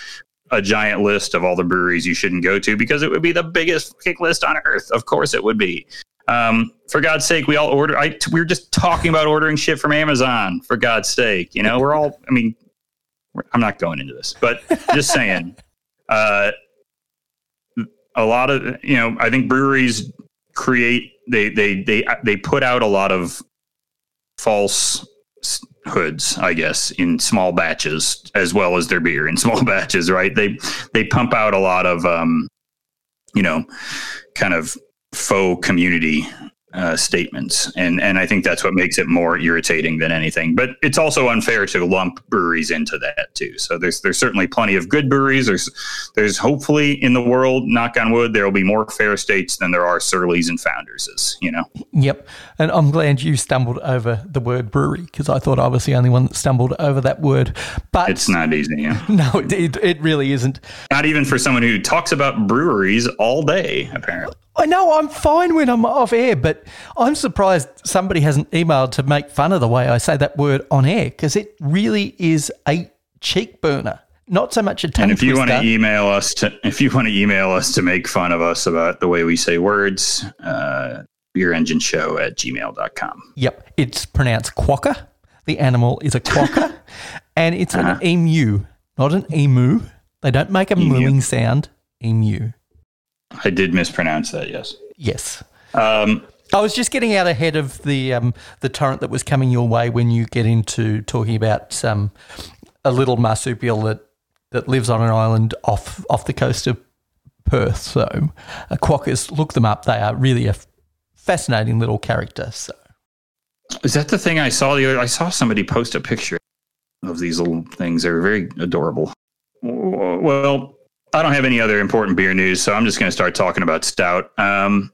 A giant list of all the breweries you shouldn't go to because it would be the biggest list on earth. Of course, it would be. Um, for God's sake, we all order. I we were just talking about ordering shit from Amazon. For God's sake, you know, we're all. I mean, I'm not going into this, but just saying. Uh, a lot of you know, I think breweries create they they they they put out a lot of false hoods, I guess, in small batches as well as their beer in small batches, right? They they pump out a lot of um, you know, kind of faux community uh, statements, and and I think that's what makes it more irritating than anything. But it's also unfair to lump breweries into that too. So there's there's certainly plenty of good breweries. There's there's hopefully in the world, knock on wood, there will be more fair states than there are Surlys and Founderses. You know. Yep, and I'm glad you stumbled over the word brewery because I thought I was the only one that stumbled over that word. But it's not easy. Yeah. No, it, it really isn't. Not even for someone who talks about breweries all day, apparently. I know I'm fine when I'm off air, but I'm surprised somebody hasn't emailed to make fun of the way I say that word on air because it really is a cheek burner. Not so much a tongue And if you want to email us to, if you want to email us to make fun of us about the way we say words, uh, beer engine show at gmail.com. Yep, it's pronounced quokka. The animal is a quokka, and it's Uh-huh. an emu, not an emu. They don't make a Emu. mooing sound. Emu. I did mispronounce that. Yes. Yes. Um, I was just getting out ahead of the um, the torrent that was coming your way when you get into talking about um, a little marsupial that, that lives on an island off off the coast of Perth. So, uh, quokkas, look them up. They are really a f- fascinating little character. So, is that the thing I saw the other? I saw somebody post a picture of these little things. They're very adorable. Well, I don't have any other important beer news, so I'm just going to start talking about stout. Um,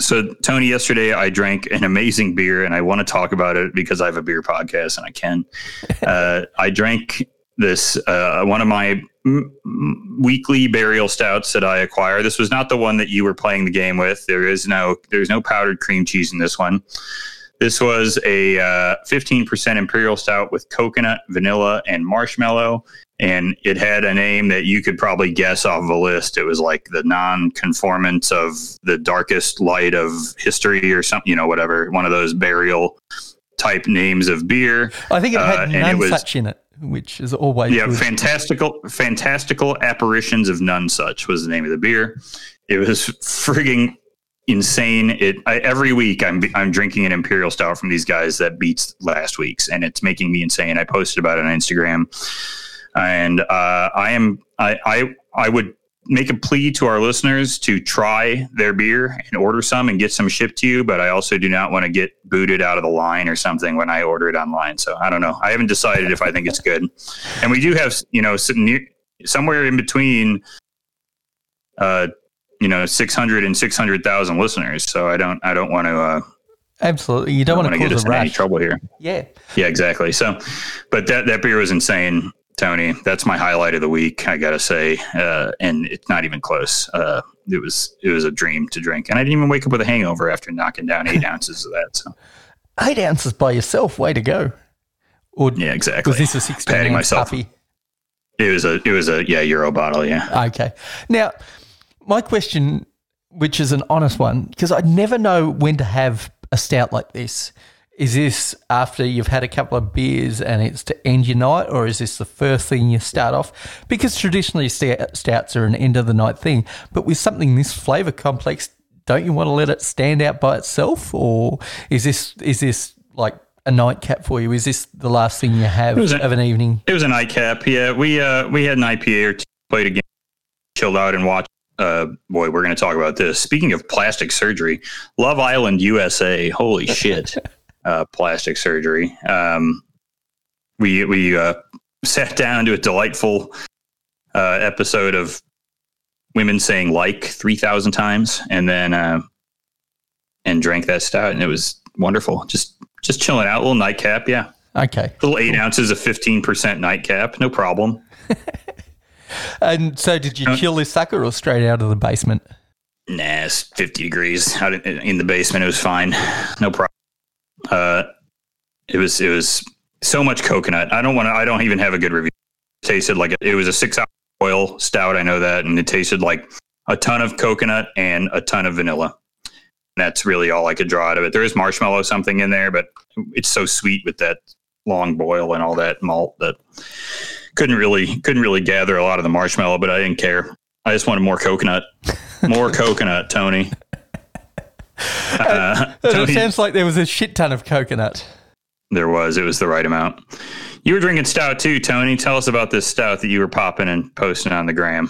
so, Tony, yesterday I drank an amazing beer, and I want to talk about it because I have a beer podcast and I can. uh, I drank this uh, one of my m- weekly burial stouts that I acquire. This was not the one that you were playing the game with. There is no there's no powdered cream cheese in this one. This was a uh, 15% imperial stout with coconut, vanilla, and marshmallow. And it had a name that you could probably guess off of a list. It was like the non-conformance of the darkest light of history, or something, you know, whatever. One of those burial type names of beer. I think it Uh, had it none was- such in it, which is always Yeah, good. fantastical, fantastical apparitions of none such was the name of the beer. It was frigging insane. It I, every week I'm I'm drinking an imperial stout from these guys that beats last week's, and it's making me insane. I posted about it on Instagram, and uh, I am I, I I would make a plea to our listeners to try their beer and order some and get some shipped to you. But I also do not want to get booted out of the line or something when I order it online. So I don't know. I haven't decided if I think it's good. And we do have you know somewhere in between. Uh, you know 600 and 600,000 listeners. So I don't I don't want to uh, Absolutely, you don't, don't want to get us in any trouble here. Yeah, yeah, exactly. So, but that that beer was insane, Tony. That's my highlight of the week. I gotta say, uh, and it's not even close. Uh, it was it was a dream to drink, and I didn't even wake up with a hangover after knocking down eight ounces of that. So, eight ounces by yourself, way to go. Or yeah, exactly. Was this a sixteen Patting myself. Puppy? It was a it was a yeah euro bottle. Yeah. Okay. Now my question, which is an honest one, because I never know when to have a stout like this. Is this after you've had a couple of beers and it's to end your night, or is this the first thing you start off? Because traditionally, stouts are an end of the night thing, but with something this flavour complex, don't you want to let it stand out by itself, or is this is this like a nightcap for you? Is this the last thing you have an, of an evening? It was a nightcap. Yeah, we uh, we had an IPA or two, played a game, chilled out, and watched uh, boy, we're going to talk about this. Speaking of plastic surgery, Love Island USA. Holy shit, uh, plastic surgery. Um, we we uh, sat down to a delightful uh, episode of women saying like three thousand times, and then uh, and drank that stout, and it was wonderful. Just just chilling out, a little nightcap. Yeah. Okay. Little eight ounces of fifteen percent nightcap, no problem. And so, did you chill this sucker or straight out of the basement? Nah, it's 50 degrees out in the basement. It was fine. No problem. Uh, it was, it was so much coconut. I don't want to, I don't even have a good review. It tasted like it was a six hour oil stout. I know that. And it tasted like a ton of coconut and a ton of vanilla. That's really all I could draw out of it. There is marshmallow something in there, but it's so sweet with that long boil and all that malt that couldn't really couldn't really gather a lot of the marshmallow, but I didn't care. I just wanted more coconut, more coconut, Tony. Uh. It sounds like there was a shit ton of coconut. There was. It was the right amount. You were drinking stout too, Tony. Tell us about this stout that you were popping and posting on the gram.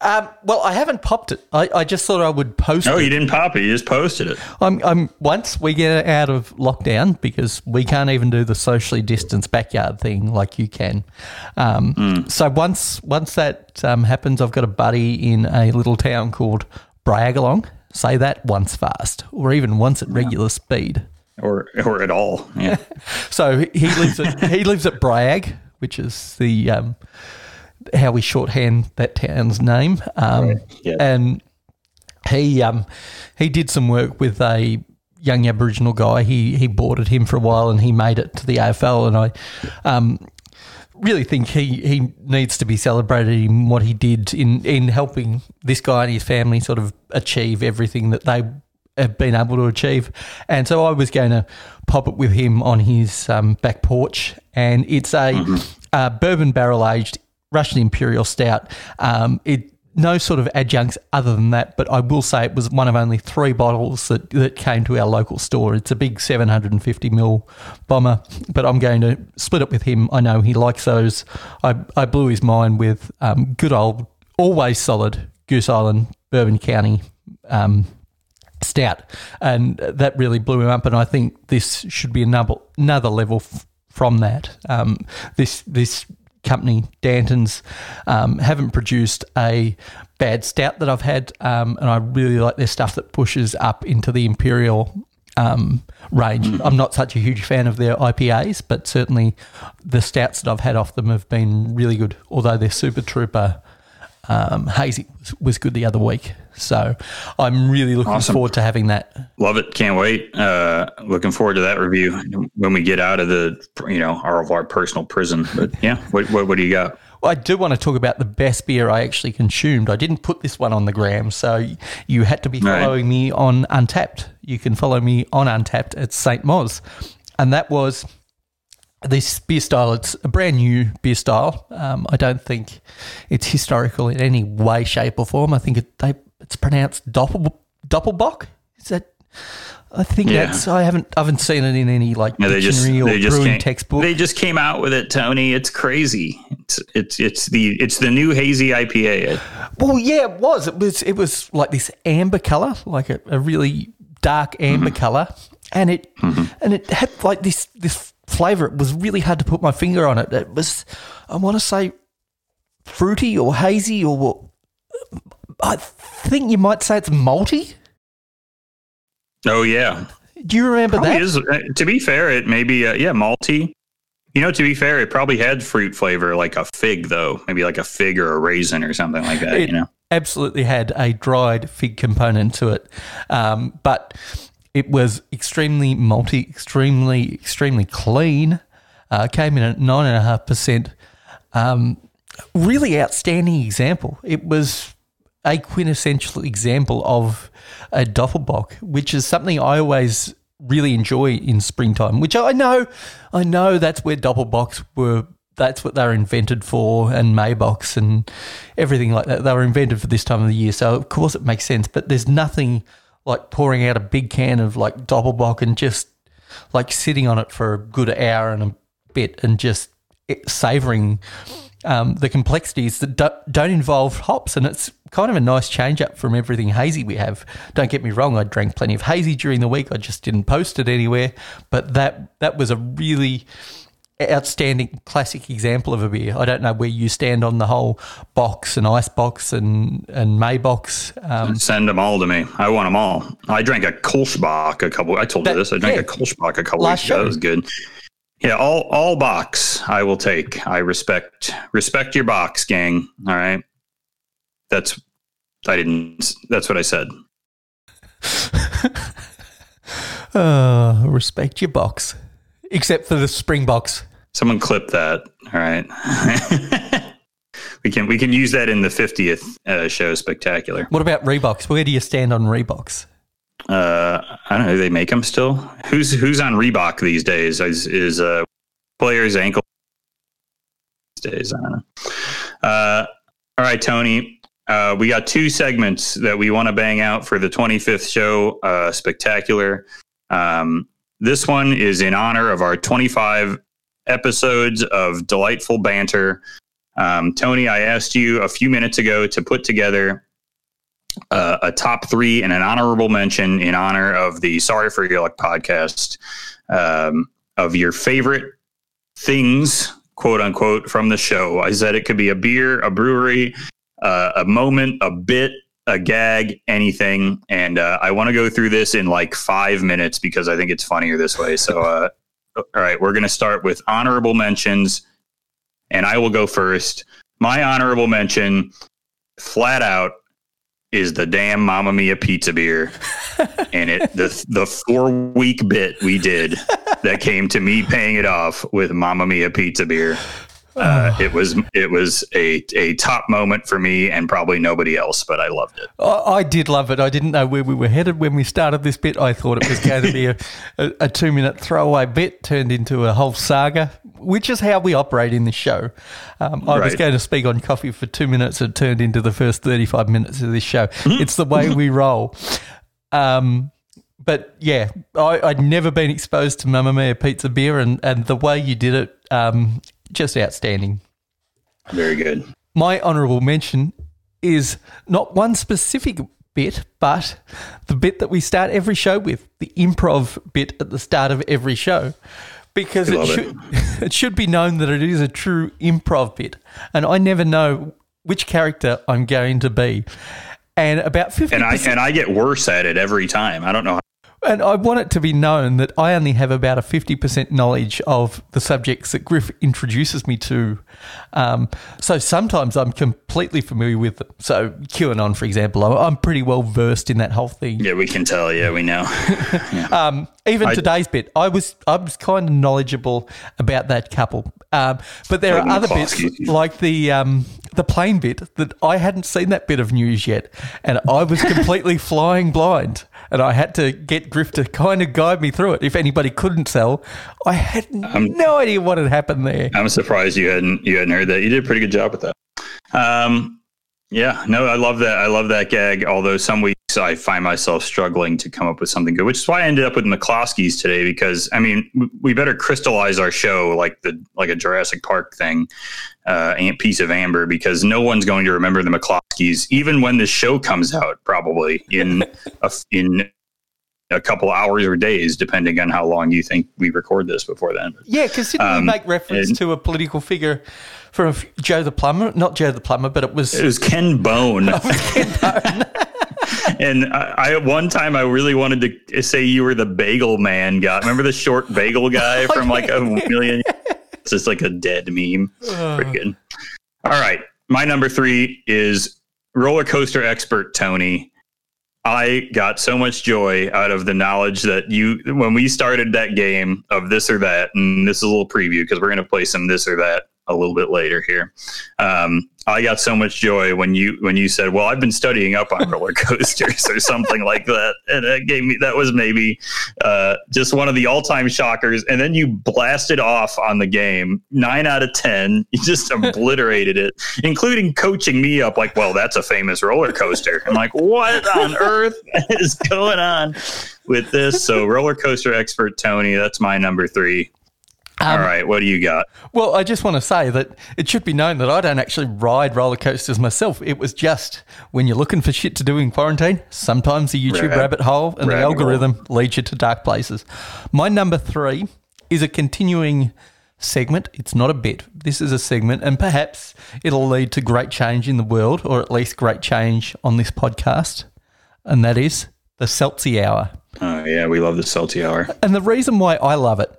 Um, well, I haven't popped it. I, I just thought I would post it. no, it. you didn't pop it. You just posted it. I'm, I'm, once we get out of lockdown, because we can't even do the socially distanced backyard thing like you can. Um, mm. So once once that um, happens, I've got a buddy in a little town called Bragalong. Say that once fast, or even once at regular yeah. speed, or or at all. Yeah. so he lives at he lives at Bragg, which is the um, how we shorthand that town's name. Um, right. yeah. And he um, he did some work with a young Aboriginal guy. He he boarded him for a while, and he made it to the AFL. And I um, really think he, he needs to be celebrated in what he did in in helping this guy and his family sort of achieve everything that they have been able to achieve. And so I was going to pop it with him on his um, back porch, and it's a mm-hmm. bourbon barrel aged Russian Imperial Stout. Um, it no sort of adjuncts other than that, but I will say it was one of only three bottles that, that came to our local store. It's a big 750 ml bomber, but I'm going to split it with him. I know he likes those. I, I blew his mind with um, good old, always solid Goose Island, Bourbon County um, stout, and that really blew him up. And I think this should be another another level f- from that. Um, this this company, Dainton's, um, haven't produced a bad stout that I've had, um, and I really like their stuff that pushes up into the imperial um, range. Mm. I'm not such a huge fan of their IPAs, but certainly the stouts that I've had off them have been really good. Although their Super Trooper um, hazy was good the other week. So I'm really looking awesome. forward to having that. Love it. Can't wait. Uh, looking forward to that review when we get out of the, you know, our, of our personal prison. But yeah, what, what, what do you got? Well, I do want to talk about the best beer I actually consumed. I didn't put this one on the gram, so you had to be following right. me on Untappd. You can follow me on Untappd at St. Moz. And that was this beer style. It's a brand new beer style. Um, I don't think it's historical in any way, shape, or form. I think it, they it's pronounced doppel Doppelbock. Is that? I think Yeah. that's. I haven't. I haven't seen it in any like Yeah, they just or they just brewing came, textbook. They just came out with it, Tony. It's crazy. It's it's it's the it's the new hazy IPA. Well, yeah, it was. It was. It was like this amber color, like a, a really dark mm-hmm. amber color, and it mm-hmm. and it had like this this flavor. It was really hard to put my finger on it. It was, I want to say, fruity or hazy or I think you might say it's malty. Oh yeah, Do you remember probably that? is. uh, To be fair, it may be uh, yeah malty. You know, to be fair, it probably had fruit flavor like a fig, though. Maybe like a fig or a raisin or something like that. It you know, absolutely had a dried fig component to it, um, but it was extremely malty, extremely, extremely clean. Uh, came in at nine and a half percent. Um, really outstanding example. It was a quintessential example of a Doppelbock, which is something I always really enjoy in springtime. Which I know, I know that's where Doppelbocks were. That's what they were invented for, and Maibocks and everything like that. They were invented for this time of the year, so of course it makes sense. But there's nothing like pouring out a big can of like Doppelbock and just like sitting on it for a good hour and a bit and just eh, savoring um, the complexities that do, don't involve hops. And it's kind of a nice change up from everything hazy we have. Don't get me wrong, I drank plenty of hazy during the week. I just didn't post it anywhere. But that that was a really outstanding classic example of a beer. I don't know where you stand on the whole bocks and Eisbocks and and Maibocks. Um, send them all to me. I want them all. I drank a Kolschbach a couple. I told That- you this. I drank yeah. a Kolschbach a couple weeks ago. That was good. Yeah, all all bocks I will take. I respect respect your bocks, gang. All right. That's I didn't. That's what I said. uh, respect your bocks, except for the spring box. Someone clip that. All right. we can we can use that in the fiftieth uh, show spectacular. What about Reeboks? Where do you stand on Reeboks? Uh, I don't know. They make them still? Who's who's on Reebok these days? Is is uh, players ankle these days? I don't know. Uh, all right, Tony. Uh, we got two segments that we want to bang out for the 25th show. Uh, spectacular. Um, this one is in honor of our 25 episodes of delightful banter. Um, Tony, I asked you a few minutes ago to put together uh, a top three and an honorable mention in honor of the Sorry for Your Luck podcast um, of your favorite things, quote unquote, from the show. I said it could be a beer, a brewery, uh, a moment, a bit, a gag, anything. And uh, I want to go through this in like five minutes because I think it's funnier this way. So, uh, all right, we're going to start with honorable mentions, and I will go first. My honorable mention, flat out, is the damn Mamma Mia pizza beer, and it the the four week bit we did that came to me paying it off with Mamma Mia pizza beer. Uh, it was it was a a top moment for me and probably nobody else, but I loved it. I, I did love it. I didn't know where we were headed when we started this bit. I thought it was going to be a, a, a two minute throwaway bit turned into a whole saga, which is how we operate in this show. Um, I was going to speak on coffee for two minutes. It turned into the first 35 minutes of this show. It's the way we roll. Um, but yeah, I, I'd never been exposed to Mamma Mia pizza beer, and, and the way you did it, um, just outstanding. Very good. My honourable mention is not one specific bit, but the bit that we start every show with, the improv bit at the start of every show. Because it love it. should, it should be known that it is a true improv bit. And I never know which character I'm going to be. And about 50%. And I and I get worse at it every time. I don't know. And I want it to be known that I only have about a 50% knowledge of the subjects that Griff introduces me to. Um, so sometimes I'm completely familiar with them. So, QAnon, for example, I'm- I'm pretty well versed in that whole thing. Yeah, we can tell. Yeah, we know. Um, even I- today's bit, I was I was kind of knowledgeable about that couple. Um, but there are other bits like the um, the plane bit that I hadn't seen that bit of news yet, and I was completely flying blind, and I had to get Griff to kind of guide me through it. If anybody couldn't tell, I had no idea what had happened there. I'm surprised you hadn't you hadn't heard that. You did a pretty good job with that. Um, yeah, no, I love that. I love that gag. Although some weeks I find myself struggling to come up with something good, which is why I ended up with McCloskeys today. Because I mean, we better crystallize our show like the like a Jurassic Park thing, uh, piece of amber, because no one's going to remember the McCloskeys, even when the show comes out, probably in a, in a couple hours or days, depending on how long you think we record this before then. Yeah, because didn't um, we make reference and, to a political figure from Joe the Plumber? Not Joe the Plumber, but it was it was Ken Bone. was Ken Bone. and I, I, at one time I really wanted to say you were the bagel man guy. Remember the short bagel guy oh, from like a million? It's just like a dead meme. Pretty good. All right, my number three is roller coaster expert Tony. I got so much joy out of the knowledge that you, when we started that game of this or that, and this is a little preview because we're going to play some this or that a little bit later here. Um, I got so much joy when you when you said, "Well, I've been studying up on roller coasters" or something like that, and that gave me that was maybe uh, just one of the all time shockers. And then you blasted off on the game, nine out of ten. You just obliterated it, including coaching me up like, "Well, that's a famous roller coaster." I'm like, "What on earth is going on with this?" So, roller coaster expert Tony, that's my number three. Um, All right, what do you got? Well, I just want to say that it should be known that I don't actually ride roller coasters myself. It was just when you're looking for shit to do in quarantine, sometimes the YouTube rabbit hole and rabbit the algorithm hole. leads you to dark places. My number three is a continuing segment. It's not a bit. This is a segment, and perhaps it'll lead to great change in the world, or at least great change on this podcast. And that is the Seltzy Hour. Oh, yeah, we love the Seltzy Hour. And the reason why I love it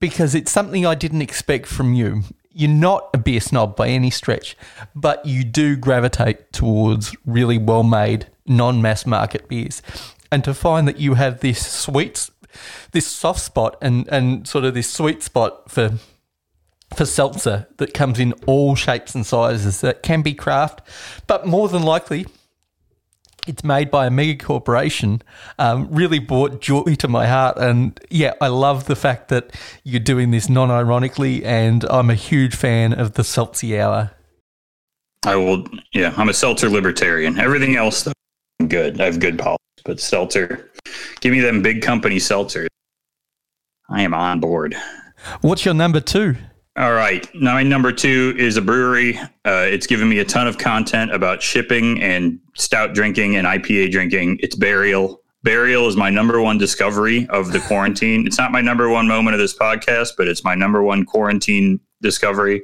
because it's something I didn't expect from you. You're not a beer snob by any stretch, but you do gravitate towards really well made, non mass market beers. And to find that you have this sweet, this soft spot and, and sort of this sweet spot for for seltzer that comes in all shapes and sizes that can be craft, but more than likely it's made by a mega corporation um, really brought joy to my heart. And yeah, I love the fact that you're doing this non ironically. And I'm a huge fan of the Seltzy Hour. I will, yeah, I'm a seltzer libertarian. Everything else, though, I'm good. I have good policies, but seltzer, give me them big company seltzers. I am on board. What's your number two? All right. Now, my number two is a brewery. Uh, it's given me a ton of content about shipping and stout drinking and IPA drinking. It's Burial. Burial is my number one discovery of the quarantine. it's not my number one moment of this podcast, but it's my number one quarantine discovery.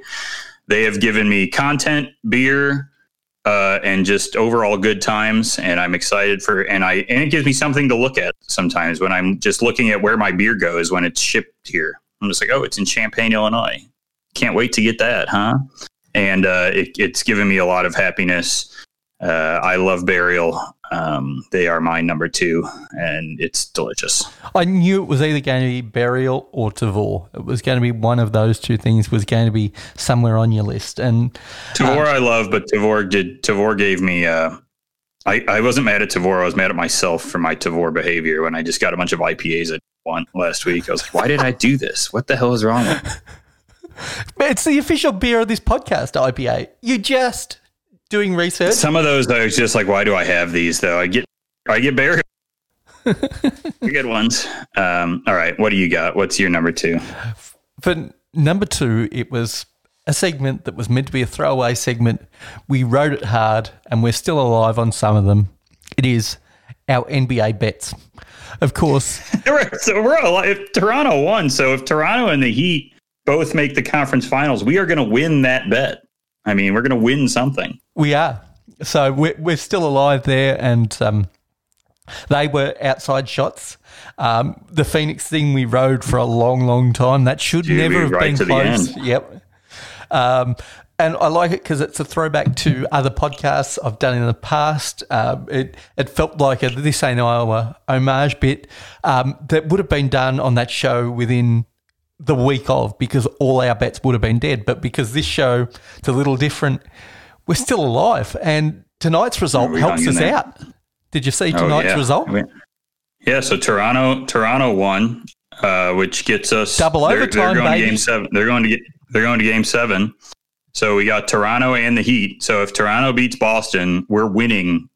They have given me content, beer, uh, and just overall good times. And I'm excited for and I and it gives me something to look at sometimes when I'm just looking at where my beer goes when it's shipped here. I'm just like, oh, it's in Champaign, Illinois can't wait to get that, huh? And uh, it, it's given me a lot of happiness. Uh, I love Burial. Um, they are my number two, and it's delicious. I knew it was either going to be Burial or Tavour. It was going to be one of those two things was going to be somewhere on your list. And Tavour, uh, I love, but Tavour did Tavour gave me. Uh, I, I wasn't mad at Tavour. I was mad at myself for my Tavour behavior when I just got a bunch of IPAs at one last week. I was like, why did I do this? What the hell is wrong with It's the official beer of this podcast, IPA. You just doing research. Some of those I was just like, why do I have these though? I get I get buried. good ones. Um, all right, what do you got? What's your number two? For number two, it was a segment that was meant to be a throwaway segment. We wrote it hard, and we're still alive on some of them. It is our NBA bets. Of course. so we're alive. If Toronto won, so if Toronto and the Heat both make the conference finals, we are going to win that bet. I mean, we're going to win something. We are. So we're, we're still alive there, and um, they were outside shots. Um, the Phoenix thing we rode for a long, long time. That should Dude, never have right been closed. Yep. Um, and I like it because it's a throwback to other podcasts I've done in the past. Um, it it felt like a This Ain't Iowa homage bit um, that would have been done on that show within the week of because all our bets would have been dead. But because this show it's a little different, we're still alive. And tonight's result helps us out. Did you see oh, tonight's oh, yeah. result? Yeah, so Toronto Toronto won, uh, which gets us double overtime. They're, they're going baby. to game seven. They're going to get they're going to game seven. So we got Toronto and the Heat. So if Toronto beats Boston, we're winning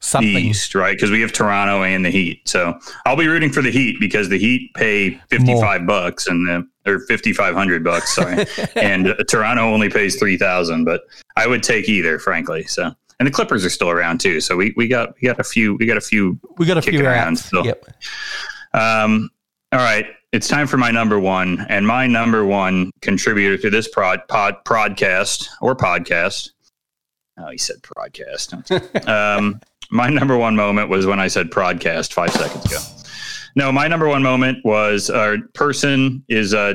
Something. East, right? Because we have Toronto and the Heat. So I'll be rooting for the Heat because the Heat pay fifty five bucks and the or fifty five hundred bucks, sorry, and uh, Toronto only pays three thousand. But I would take either, frankly. So and the Clippers are still around too. So we, we got we got a few we got a few We got a few around rounds. still. Yep. Um, all right, it's time for my number one, and my number one contributor to this prod pod podcast or podcast. Oh, he said broadcast. um, my number one moment was when I said broadcast five seconds ago. No, my number one moment was our person is uh,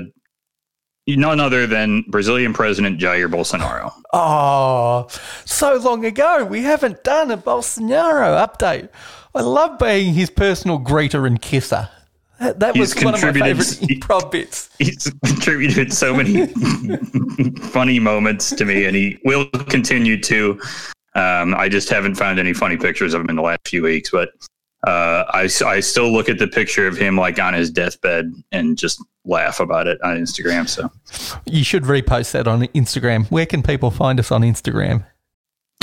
none other than Brazilian President Jair Bolsonaro. Oh, so long ago. We haven't done a Bolsonaro update. I love being his personal greeter and kisser. That, that was one of my favorite improv bits. he's contributed so many funny moments to me, and he will continue to. Um, I just haven't found any funny pictures of him in the last few weeks, but uh, I, I still look at the picture of him like on his deathbed and just laugh about it on Instagram. So, You should repost that on Instagram. Where can people find us on Instagram?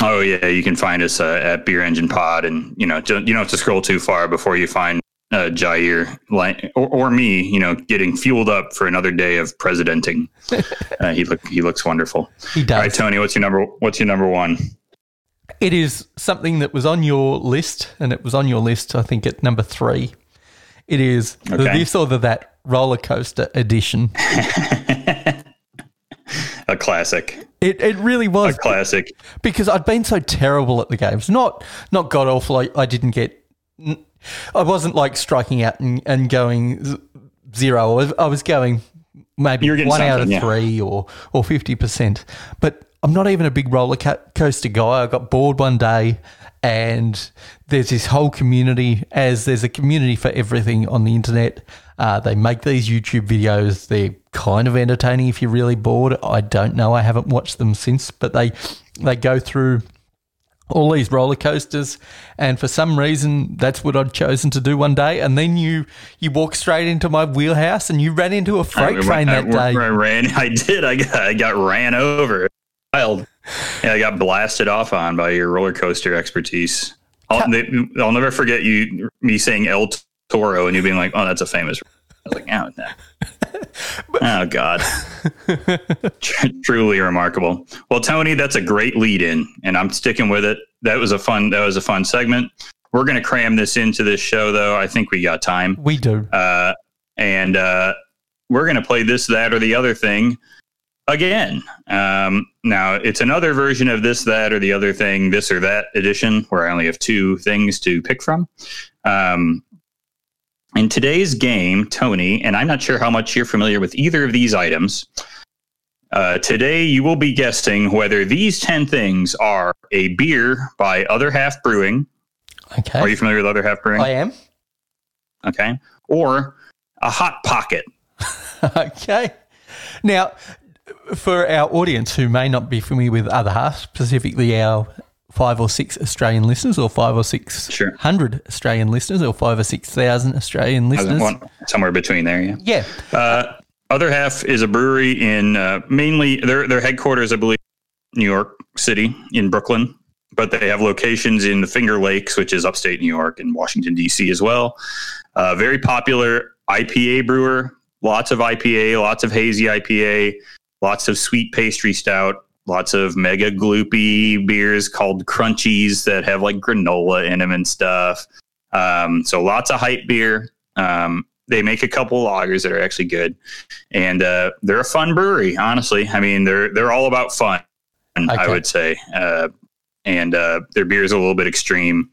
oh yeah, you can find us uh, at Beer Engine Pod, and you know don't, you don't have to scroll too far before you find uh, Jair or, or me, you know, getting fueled up for another day of presidenting. uh, he look he looks wonderful. He does. All right, Tony, what's your number? What's your number one? It is something that was on your list, and it was on your list, I think, at number three. It is the Okay. this or the that roller coaster edition. A classic. It, it really was A classic. because I'd been so terrible at the games. Not not god awful. I, I didn't get. I wasn't like striking out and, and going zero. I was, I was going maybe You were getting one out of yeah. three or or fifty percent. But I'm not even a big roller co- coaster guy. I got bored one day, and there's this whole community. As there's a community for everything on the internet. Uh, they make these YouTube videos. They're kind of entertaining if you're really bored. I don't know. I haven't watched them since, but they they go through all these roller coasters, and for some reason, that's what I'd chosen to do one day. And then you you walk straight into my wheelhouse, and you ran into a freight I, train I- that day. I ran. I did. I got. I got ran over. Wild. Yeah, I got blasted off on by your roller coaster expertise. I'll, they, I'll never forget you me saying El Toro and you being like, "Oh, that's a famous." I was like, "Oh, no. oh God." Truly remarkable. Well, Tony, that's a great lead-in, and I'm sticking with it. That was a fun. That was a fun segment. We're going to cram this into this show, though. I think we got time We do. uh, and uh, we're going to play this, that, or the other thing again. Um, now, it's another version of this, that, or the other thing, this or that edition, where I only have two things to pick from. Um, in today's game, Tony, and I'm not sure how much you're familiar with either of these items. Uh, today, you will be guessing whether these 10 things are a beer by Other Half Brewing. Okay. Are you familiar with Other Half Brewing? I am. Okay. Or a Hot Pocket. okay. Now, for our audience who may not be familiar with other half, specifically our five or six Australian listeners, or five or six Sure. hundred Australian listeners, or five or six thousand Australian listeners. want somewhere between there. Yeah. Yeah. Uh, other half is a brewery in uh, mainly their their headquarters, I believe, New York City in Brooklyn, but they have locations in the Finger Lakes, which is upstate New York, and Washington D.C. as well. Uh, very popular IPA brewer. Lots of IPA, lots of hazy IPA, lots of sweet pastry stout, lots of mega gloopy beers called crunchies that have like granola in them and stuff. Um, so lots of hype beer. Um, they make a couple lagers that are actually good, and uh, they're a fun brewery. Honestly, I mean they're they're all about fun. I would say, uh, and uh, their beer is a little bit extreme.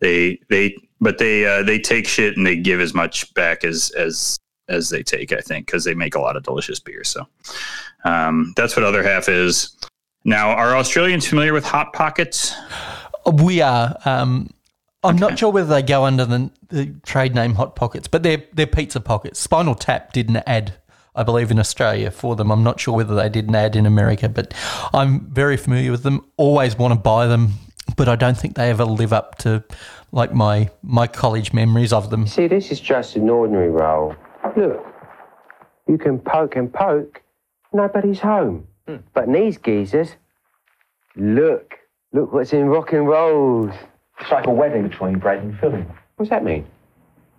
They they but they uh, they take shit and they give as much back as as as they take. I think because they make a lot of delicious beer. So um, that's what other half is. Now, are Australians familiar with hot pockets? We are. Um, I'm not sure whether they go under the, the trade name Hot Pockets, but they're they're pizza pockets. Spinal Tap did an ad, I believe, in Australia for them. I'm not sure whether they did an ad in America, but I'm very familiar with them. Always want to buy them, but I don't think they ever live up to like my my college memories of them. See, this is just an ordinary roll. Look, you can poke and poke, nobody's home. Hmm. But in these geezers, look, look what's in rock and rolls. It's like a wedding between Brad and Philly. What's that mean?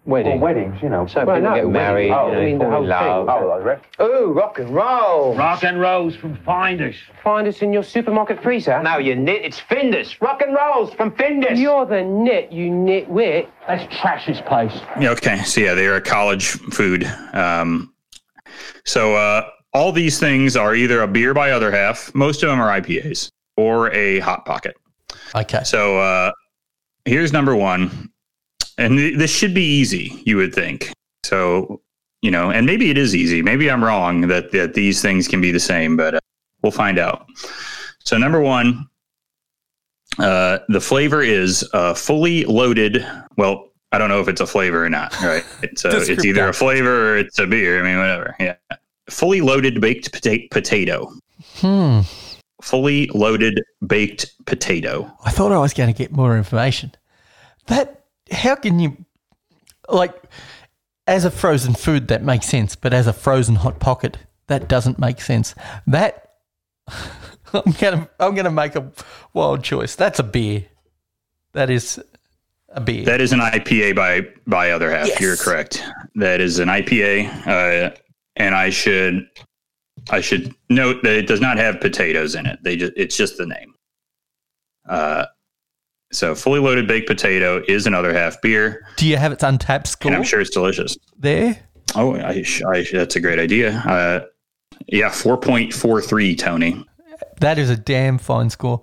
Well, weddings, you know. So well, people no, get wedding- married, Oh, you know, I mean, the fall whole in love. thing. Oh, I reckon. Ooh, rock and roll. Rock and rolls from Findus. Find us in your supermarket freezer. No, you nit. It's Findus. Rock and rolls from Findus. You're the nit, you nitwit. Let's trash this place. Yeah, okay. So yeah, they are college food. Um, so uh, all these things are either a beer by other half. Most of them are IPAs or a hot pocket. Okay. So uh, here's number one, and th- this should be easy, you would think. So you know, and maybe it is easy. Maybe I'm wrong that that these things can be the same, but uh, we'll find out. So number one, uh, the flavor is uh, fully loaded. Well, I don't know if it's a flavor or not. Right? It's a, it's either a flavor or it's a beer. I mean, whatever. Yeah, fully loaded baked pota- potato. Hmm. Fully loaded baked potato. I thought I was going to get more information. That how can you like as a frozen food that makes sense, but as a frozen hot pocket that doesn't make sense. That I'm gonna I'm gonna make a wild choice. That's a beer. That is a beer. That is an IPA by by other half. Yes. You're correct. That is an IPA, uh, and I should I should note that it does not have potatoes in it. They just it's just the name. Uh, so fully loaded baked potato is another half beer, Do you have its Untappd score and I'm sure it's delicious. there? Oh, I, I that's a great idea. Uh, yeah, four point four three, Tony, That is a damn fine score.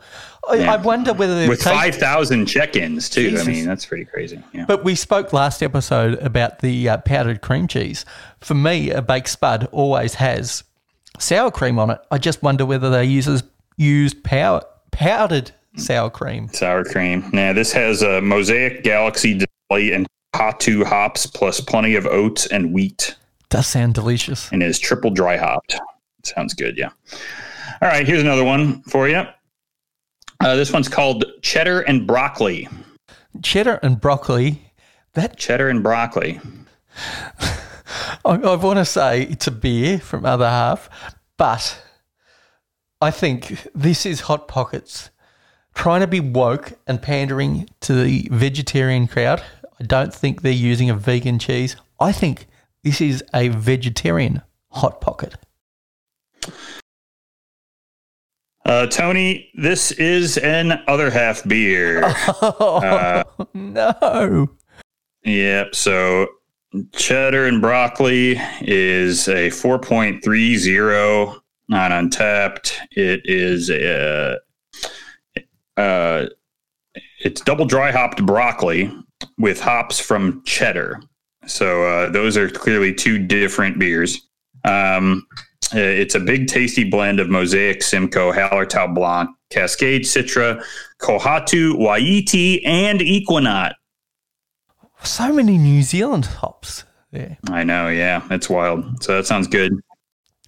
I, Yeah. I wonder whether with taken- five thousand check-ins too. Jesus. I mean, that's pretty crazy. Yeah. But we spoke last episode about the uh, powdered cream cheese. For me, a baked spud always has sour cream on it. I just wonder whether they use used pow- powdered sour cream. sour cream. Now this has a Mosaic Galaxy display and hot two hops plus plenty of oats and wheat, Does sound delicious. and is triple dry hopped. Sounds good, yeah. All right, here's another one for you. Uh, this one's called cheddar and broccoli. Cheddar and broccoli. That Cheddar and broccoli. I, I want to say it's a beer from other half, but I think this is hot pockets trying to be woke and pandering to the vegetarian crowd. I don't think they're using a vegan cheese. I think this is a vegetarian hot pocket. Uh, Tony, this is an other half beer. Oh no! Yep. So cheddar and broccoli is a 4.30 not Untappd. It is a uh, it's double dry hopped broccoli with hops from cheddar. So uh, those are clearly two different beers. Um, uh, it's a big, tasty blend of Mosaic, Simcoe, Hallertau Blanc, Cascade Citra, Kohatu, Waiiti, and Ekuanot. So many New Zealand hops Yeah. I know, yeah, it's wild. So that sounds good.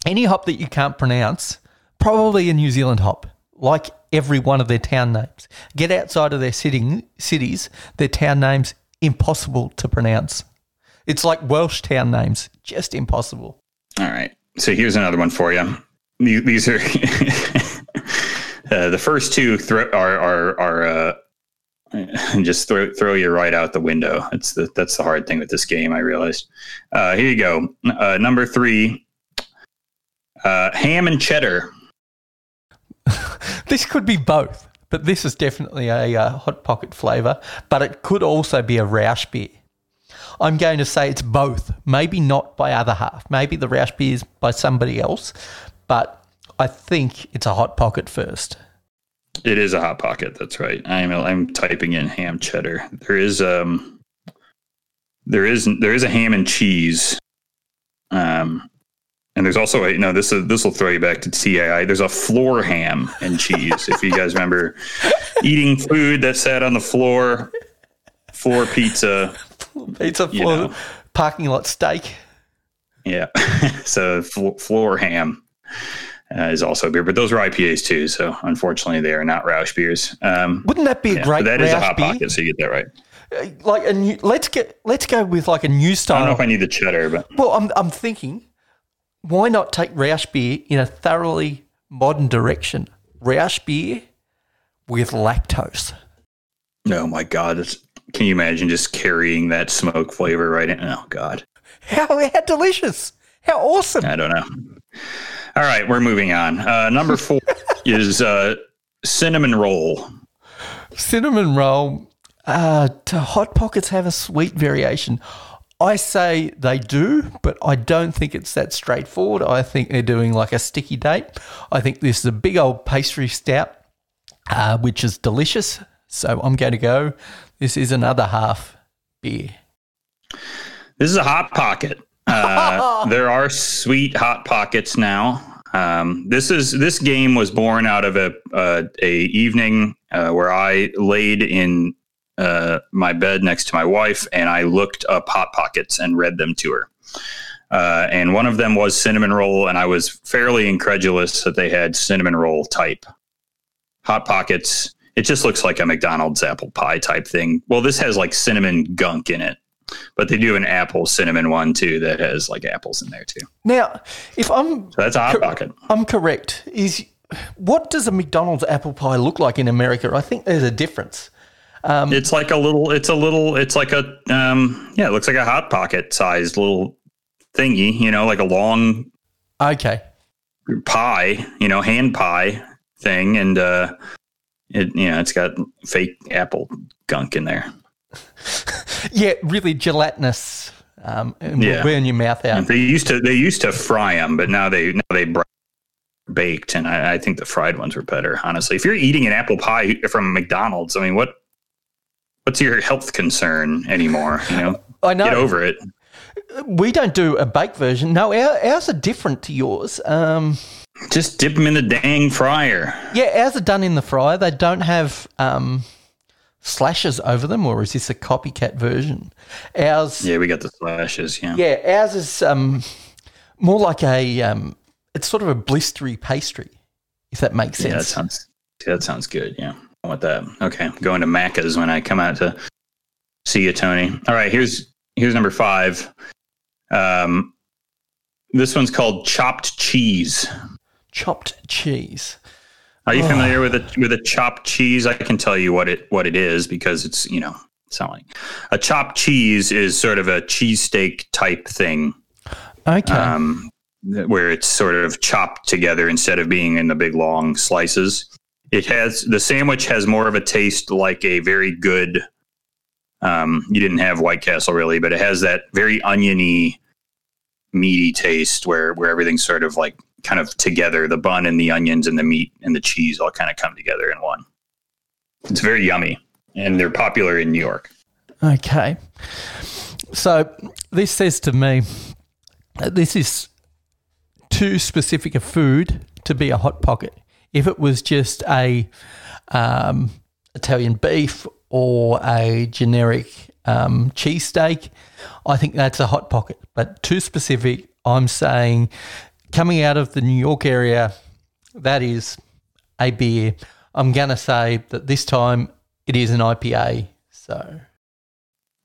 Any hop that you can't pronounce, probably a New Zealand hop, like every one of their town names. Get outside of their sitting, cities, their town names, impossible to pronounce. It's like Welsh town names, just impossible. All right. So here's another one for you. These are uh, the first two thro- are are are uh, just throw throw you right out the window. That's the that's the hard thing with this game. I realized. Uh, here you go. Uh, number three, uh, ham and cheddar. This could be both, but this is definitely a uh, hot pocket flavour, but it could also be a Rauch beer. I'm going to say it's both. Maybe not by other half. Maybe the Rauch beer is by somebody else, but I think it's a hot pocket first. It is a hot pocket. That's right. I'm I'm typing in ham cheddar. There is um there is there is a ham and cheese. Um and there's also a no this is this will throw you back to TAI. There's a floor ham and cheese. if you guys remember eating food that sat on the floor, floor pizza. pizza a floor, know. parking lot steak. Yeah. so flo- floor ham uh, is also a beer, but those are IPAs too. So unfortunately, they are not Rauch beers. Um, Wouldn't that be a yeah, great but that is a hot beer? pocket, so you get that right. Uh, Like a new, let's get let's go with like a new style. I don't know if I need the cheddar, but Well, I'm I'm thinking, why not take Rauch beer in a thoroughly modern direction? Rauch beer with lactose. Oh my god! It's, can you imagine just carrying that smoke flavor right in? Oh god, How, how delicious! How awesome! I don't know. All right, we're moving on. Uh, number four is uh, cinnamon roll. Cinnamon roll. Uh, do hot pockets have a sweet variation? I say they do, but I don't think it's that straightforward. I think they're doing like a sticky date. I think this is a big old pastry stout, uh, which is delicious. So I'm going to go. This is another half beer. This is a hot pocket. Uh, there are sweet hot pockets now. Um, this is this game was born out of a uh, a evening uh, where I laid in uh, my bed next to my wife and I looked up hot pockets and read them to her. Uh, and one of them was cinnamon roll, and I was fairly incredulous that they had cinnamon roll type hot pockets. It just looks like a McDonald's apple pie type thing. Well, this has like cinnamon gunk in it, but they do an apple cinnamon one too that has like apples in there too. Now, if I'm So that's a hot Cor- pocket. I'm correct, is what does a McDonald's apple pie look like in America? I think there's a difference. It's like a little. It's a little. It's like a. Um. Yeah, it looks like a hot pocket sized little thingy. You know, like a long Okay. pie. You know, hand pie thing, and uh, it. You know, it's got fake apple gunk in there. Yeah, really gelatinous. Um, and Yeah. burn your mouth out. They used to. They used to fry them, but now they now they br- baked, and I, I think the fried ones were better. Honestly, if you're eating an apple pie from McDonald's, I mean, what what's your health concern anymore? You know, I know. get over it. We don't do a baked version. No, our, ours are different to yours. Um, Just dip them in the dang fryer. yeah, ours are done in the fryer. They don't have um, slashes over them, or is this a copycat version? Ours, yeah, we got the slashes. Yeah. Yeah, ours is um, more like a. Um, it's sort of a blistery pastry, if that makes Yeah, that sense. sounds that sounds good. Yeah, want that. Okay, going to Macca's when I come out to see you, Tony. All right, here's here's number five. Um, this one's called chopped cheese. Chopped cheese. Are you familiar with a with a chopped cheese? I can tell you what it what it is because it's you know it's not like a chopped cheese is sort of a cheesesteak type thing. Okay. um, where it's sort of chopped together instead of being in the big long slices. It has the sandwich has more of a taste like a very good. Um, you didn't have White Castle really, but it has that very oniony, meaty taste where where everything's sort of like kind of together. The bun and the onions and the meat and the cheese all kind of come together in one. It's very yummy, and they're popular in New York. Okay. So this says to me this is too specific a food to be a hot pocket. If it was just a um, Italian beef or a generic um, cheesesteak, I think that's a hot pocket. But too specific, I'm saying coming out of the New York area, that is a beer. I'm going to say that this time it is an IPA. So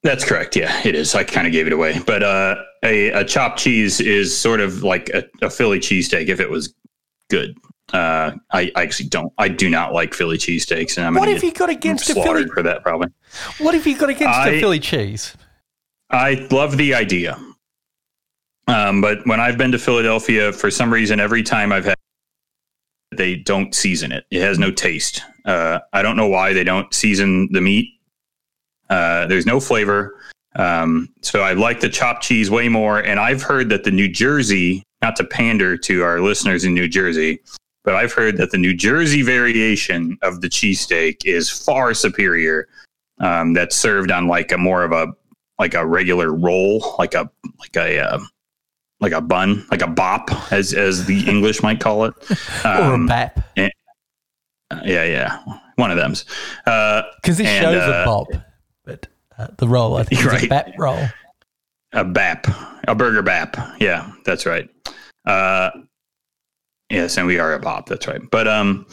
That's correct. Yeah, it is. I kind of gave it away, but uh, a, a chopped cheese is sort of like a, a Philly cheesesteak if it was good. Uh, I, I actually don't. I do not like Philly cheesesteaks, and I'm What have you got against a Philly? for that. Probably. What have you got against I- a Philly cheese? I love the idea, um, but when I've been to Philadelphia, for some reason, every time I've had, they don't season it. It has no taste. Uh, I don't know why they don't season the meat. Uh, there's no flavor. Um, so I like the chopped cheese way more. And I've heard that the New Jersey, not to pander to our listeners in New Jersey, but I've heard that the New Jersey variation of the cheesesteak is far superior. Um, that's served on like a more of a like a regular roll, like a like a uh, like a bun, like a bop, as as the English might call it. or a Um, bap? yeah, yeah, one of them's. Uh, Because this and, shows uh, a bop, but uh, the roll, I think, is a bap roll. a bap, a burger bap. Yeah, that's right. Yes, and we are a pop. That's right. But um,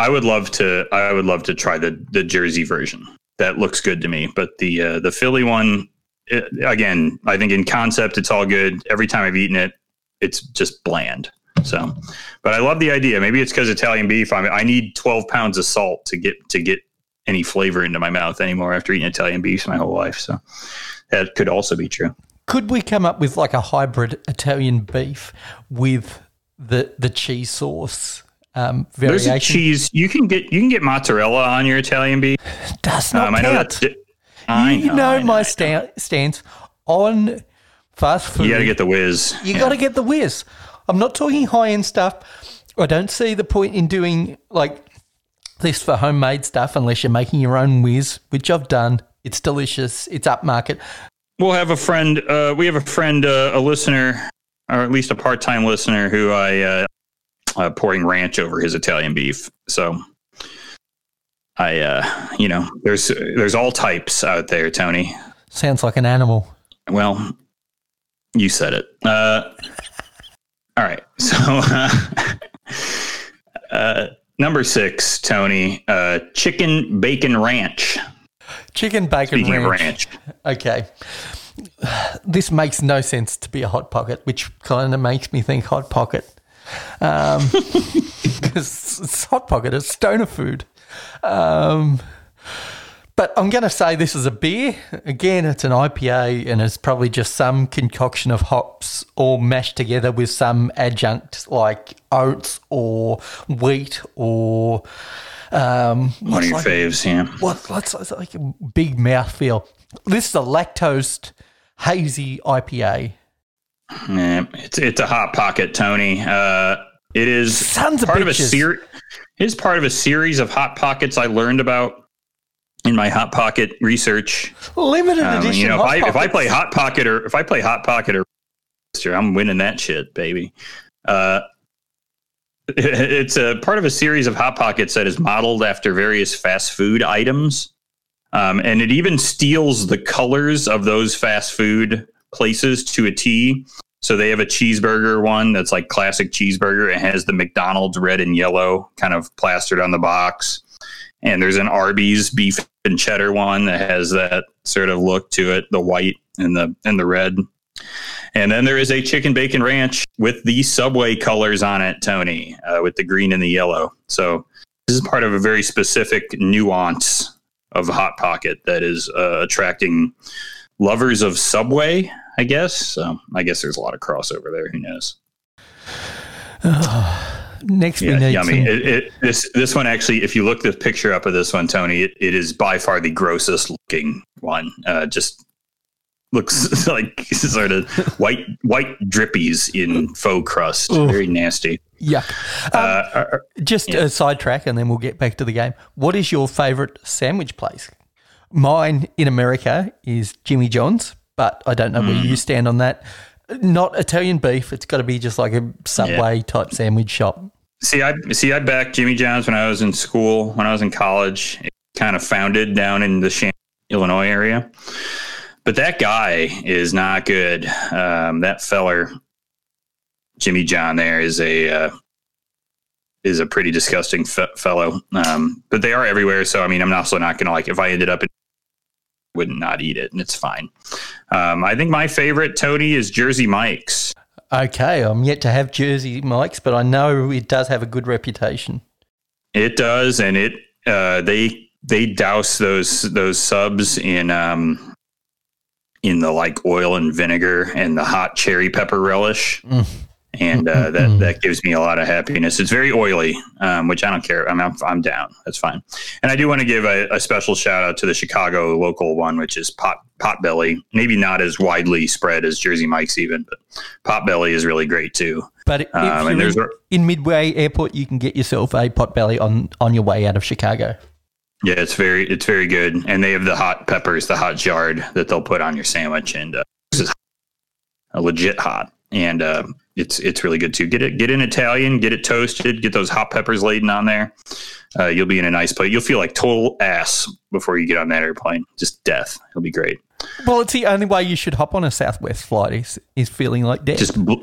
I would love to. I would love to try the the Jersey version. That looks good to me. But the uh, the Philly one, it, again, I think in concept it's all good. Every time I've eaten it, it's just bland. So, but I love the idea. Maybe it's because Italian beef. I mean, I need twelve pounds of salt to get to get any flavor into my mouth anymore after eating Italian beef my whole life. So that could also be true. Could we come up with like a hybrid Italian beef with the the cheese sauce um, There's variation? a cheese you can get. You can get mozzarella on your Italian beef. Does not Um, I know count. that. I you know, I my sta- stance on fast food. You got to get the whiz. You Yeah. got to get the whiz. I'm not talking high end stuff. I don't see the point in doing like this for homemade stuff unless you're making your own whiz, which I've done. It's delicious. It's upmarket. We'll have a friend. Uh, we have a friend, uh, a listener, or at least a part-time listener, who I uh, uh, pouring ranch over his Italian beef. So, I, uh, you know, there's there's all types out there, Tony. Sounds like an animal. Well, you said it. Uh, all right. So, uh, uh, number six, Tony, uh, chicken bacon ranch. Chicken bacon ranch. ranch, Okay. This makes no sense to be a hot pocket, which kind of makes me think hot pocket. Um, because it's hot pocket, it's stoner food. Um, but I'm going to say this is a beer. Again, it's an IPA and it's probably just some concoction of hops all mashed together with some adjunct like oats or wheat or. Um, one of your like- faves, yeah. what? That's it's like a big mouthfeel. This is a lactose hazy IPA. Yeah, it's it's a hot pocket, Tony. Uh, it is Sons part of a bitches. ser- It is part of a series of hot pockets I learned about in my hot pocket research. Limited Um, edition. you know, if I, if I play hot pocket or if I play hot pocket or I'm winning that shit, baby. Uh, it's a part of a series of hot pockets that is modeled after various fast food items, um, and it even steals the colors of those fast food places to a T. So they have a cheeseburger one that's like classic cheeseburger. It has the McDonald's red and yellow kind of plastered on the box. And there's an Arby's beef and cheddar one that has that sort of look to it, the white and the and the red. And then there is a chicken bacon ranch with the Subway colors on it, Tony, uh, with the green and the yellow. So this is part of a very specific nuance of Hot Pocket that is uh, attracting lovers of Subway, I guess. So I guess there's a lot of crossover there. Who knows? Next, Yeah, yummy. some- It, it, this this one actually, if you look the picture up of this one, Tony, it, it is by far the grossest looking one. Uh, just looks like sort of white white drippies in faux crust. Oof. Very nasty. Yuck. Uh, Um, uh, just yeah. a sidetrack, and then we'll get back to the game. What is your favourite sandwich place? Mine in America is Jimmy John's, but I don't know where Hmm. you stand on that. Not Italian beef. It's got to be just like a Subway type sandwich shop. See, I see. I backed Jimmy John's when I was in school. When I was in college, it kind of founded down in the Shan- Illinois area. But that guy is not good. Um, that feller, Jimmy John, there is a uh, is a pretty disgusting fe- fellow. Um, but they are everywhere. So I mean, I'm also not gonna like if I ended up in would not eat it, and it's fine. Um, I think my favorite Tony is Jersey Mike's. Okay, I'm yet to have Jersey Mike's, but I know it does have a good reputation. It does, and it uh, they they douse those those subs in um in the like oil and vinegar and the hot cherry pepper relish, Mm. And uh, that that gives me a lot of happiness. It's very oily, um, which I don't care. I'm I'm, I'm down. That's fine. And I do want to give a, a special shout out to the Chicago local one, which is Pot Potbelly. Maybe not as widely spread as Jersey Mike's even, but Potbelly is really great too. But Um, and there's in, in Midway Airport, you can get yourself a potbelly on on your way out of Chicago. Yeah, it's very it's very good, and they have the hot peppers, the hot jarred that they'll put on your sandwich, and uh, this is a legit hot, and uh, it's it's really good too. Get it get in Italian, get it toasted, get those hot peppers laden on there. Uh, you'll be in a nice place. You'll feel like total ass before you get on that airplane. Just death. It'll be great. Well, it's the only way you should hop on a Southwest flight is, is feeling like death. Just bl-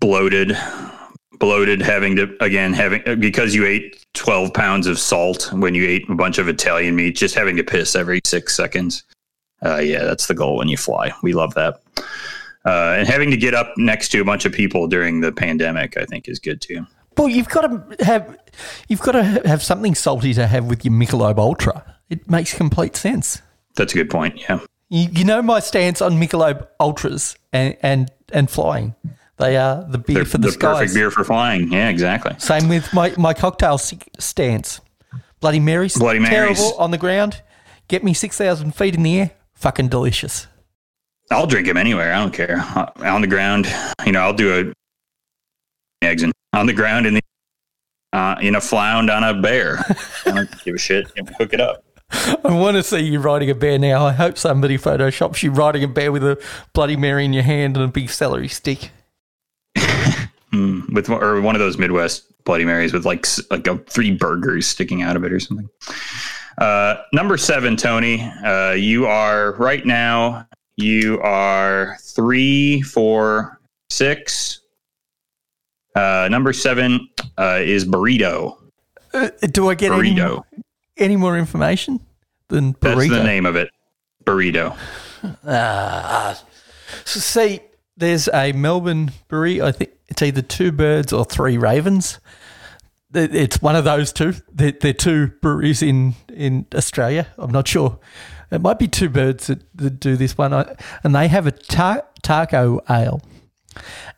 bloated, bloated. Having to again having because you ate twelve pounds of salt when you ate a bunch of Italian meat. Just having to piss every six seconds. Uh, yeah, that's the goal when you fly. We love that. Uh, and having to get up next to a bunch of people during the pandemic, I think, is good too. well, you've got to have you've got to have something salty to have with your Michelob Ultra. It makes complete sense. That's a good point. Yeah. You, you know my stance on Michelob Ultras and, and, and flying. They are the beer They're for the, the skies. perfect beer for flying. Yeah, exactly. Same with my, my cocktail stance. Bloody Marys. Bloody Marys. Terrible on the ground. Get me 6,000 feet in the air. Fucking delicious. I'll drink them anywhere. I don't care. On the ground, you know, I'll do a eggs and on the ground in the uh, in a flound on a bear. I don't give a shit. Cook it up. I want to see you riding a bear now. I hope somebody photoshops you riding a bear with a Bloody Mary in your hand and a big celery stick. Mm, with or one of those Midwest Bloody Marys with like like a, three burgers sticking out of it or something. Uh, number seven, Tony. Uh, you are right now. You are three, four, six. Uh, number seven uh, is burrito. Uh, do I get any, Burrito. any more information than burrito? That's the name of it. Burrito. So see, there's a Melbourne brewery. I think it's either two birds or three ravens. It- It's one of those two. They're, they're two breweries in, in Australia. I'm not sure. It might be two birds that, that do this one. I- And they have a ta- taco ale.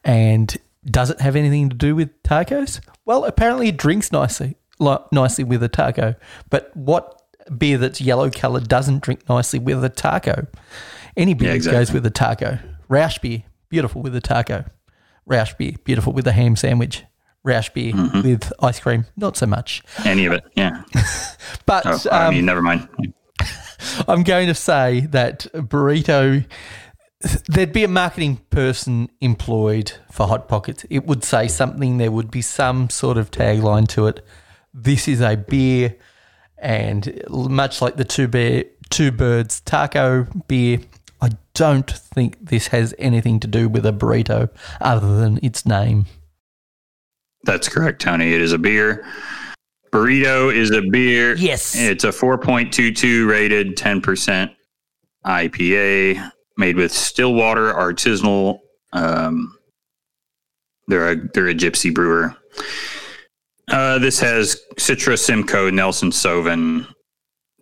And does it have anything to do with tacos? Well, apparently it drinks nicely, li- nicely with a taco. But what beer that's yellow coloured doesn't drink nicely with a taco? Any beer Yeah, exactly. goes with a taco. Rauch beer, beautiful with a taco. Rauch beer, beautiful with a ham sandwich. Rauch beer Mm-hmm. with ice cream, not so much. Any of it. Yeah. But Oh, I um, mean, never mind. I'm going to say that burrito. There'd be a marketing person employed for Hot Pockets. It would say something. There would be some sort of tagline to it. This is a beer, and much like the two bear, two birds taco beer, I don't think this has anything to do with a burrito other than its name. That's correct, Tony. It is a beer. Burrito is a beer. Yes. It's a 4.22 rated 10% IPA made with Stillwater artisanal. Um, they're a they're a gypsy brewer. Uh, this has Citra Simcoe, Nelson Sauvin,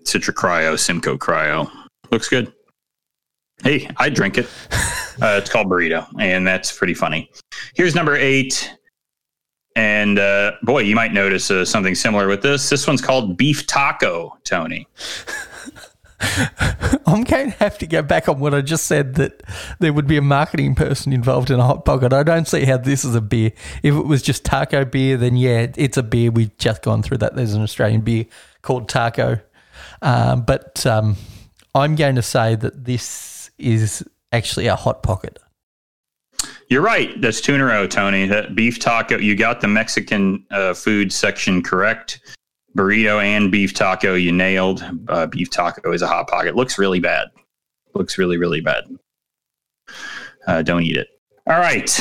Citra Cryo, Simcoe Cryo. Looks good. Hey, I drink it. Uh, it's called Burrito, and that's pretty funny. Here's number eight. And uh, boy, you might notice uh, something similar with this. This one's called Beef Taco, Tony. I'm going to have to go back on what I just said that there would be a marketing person involved in a hot pocket. I don't see how this is a beer. If it was just taco beer, then yeah, it's a beer. We've just gone through that. There's an Australian beer called taco. Um, but um, I'm going to say that this is actually a hot pocket. You're right. That's two in a row, Tony. That beef taco. You got the Mexican uh, food section correct. Burrito and beef taco, you nailed. Uh, beef taco is a hot pocket. Looks really bad. Looks really, really bad. Uh, don't eat it. All right.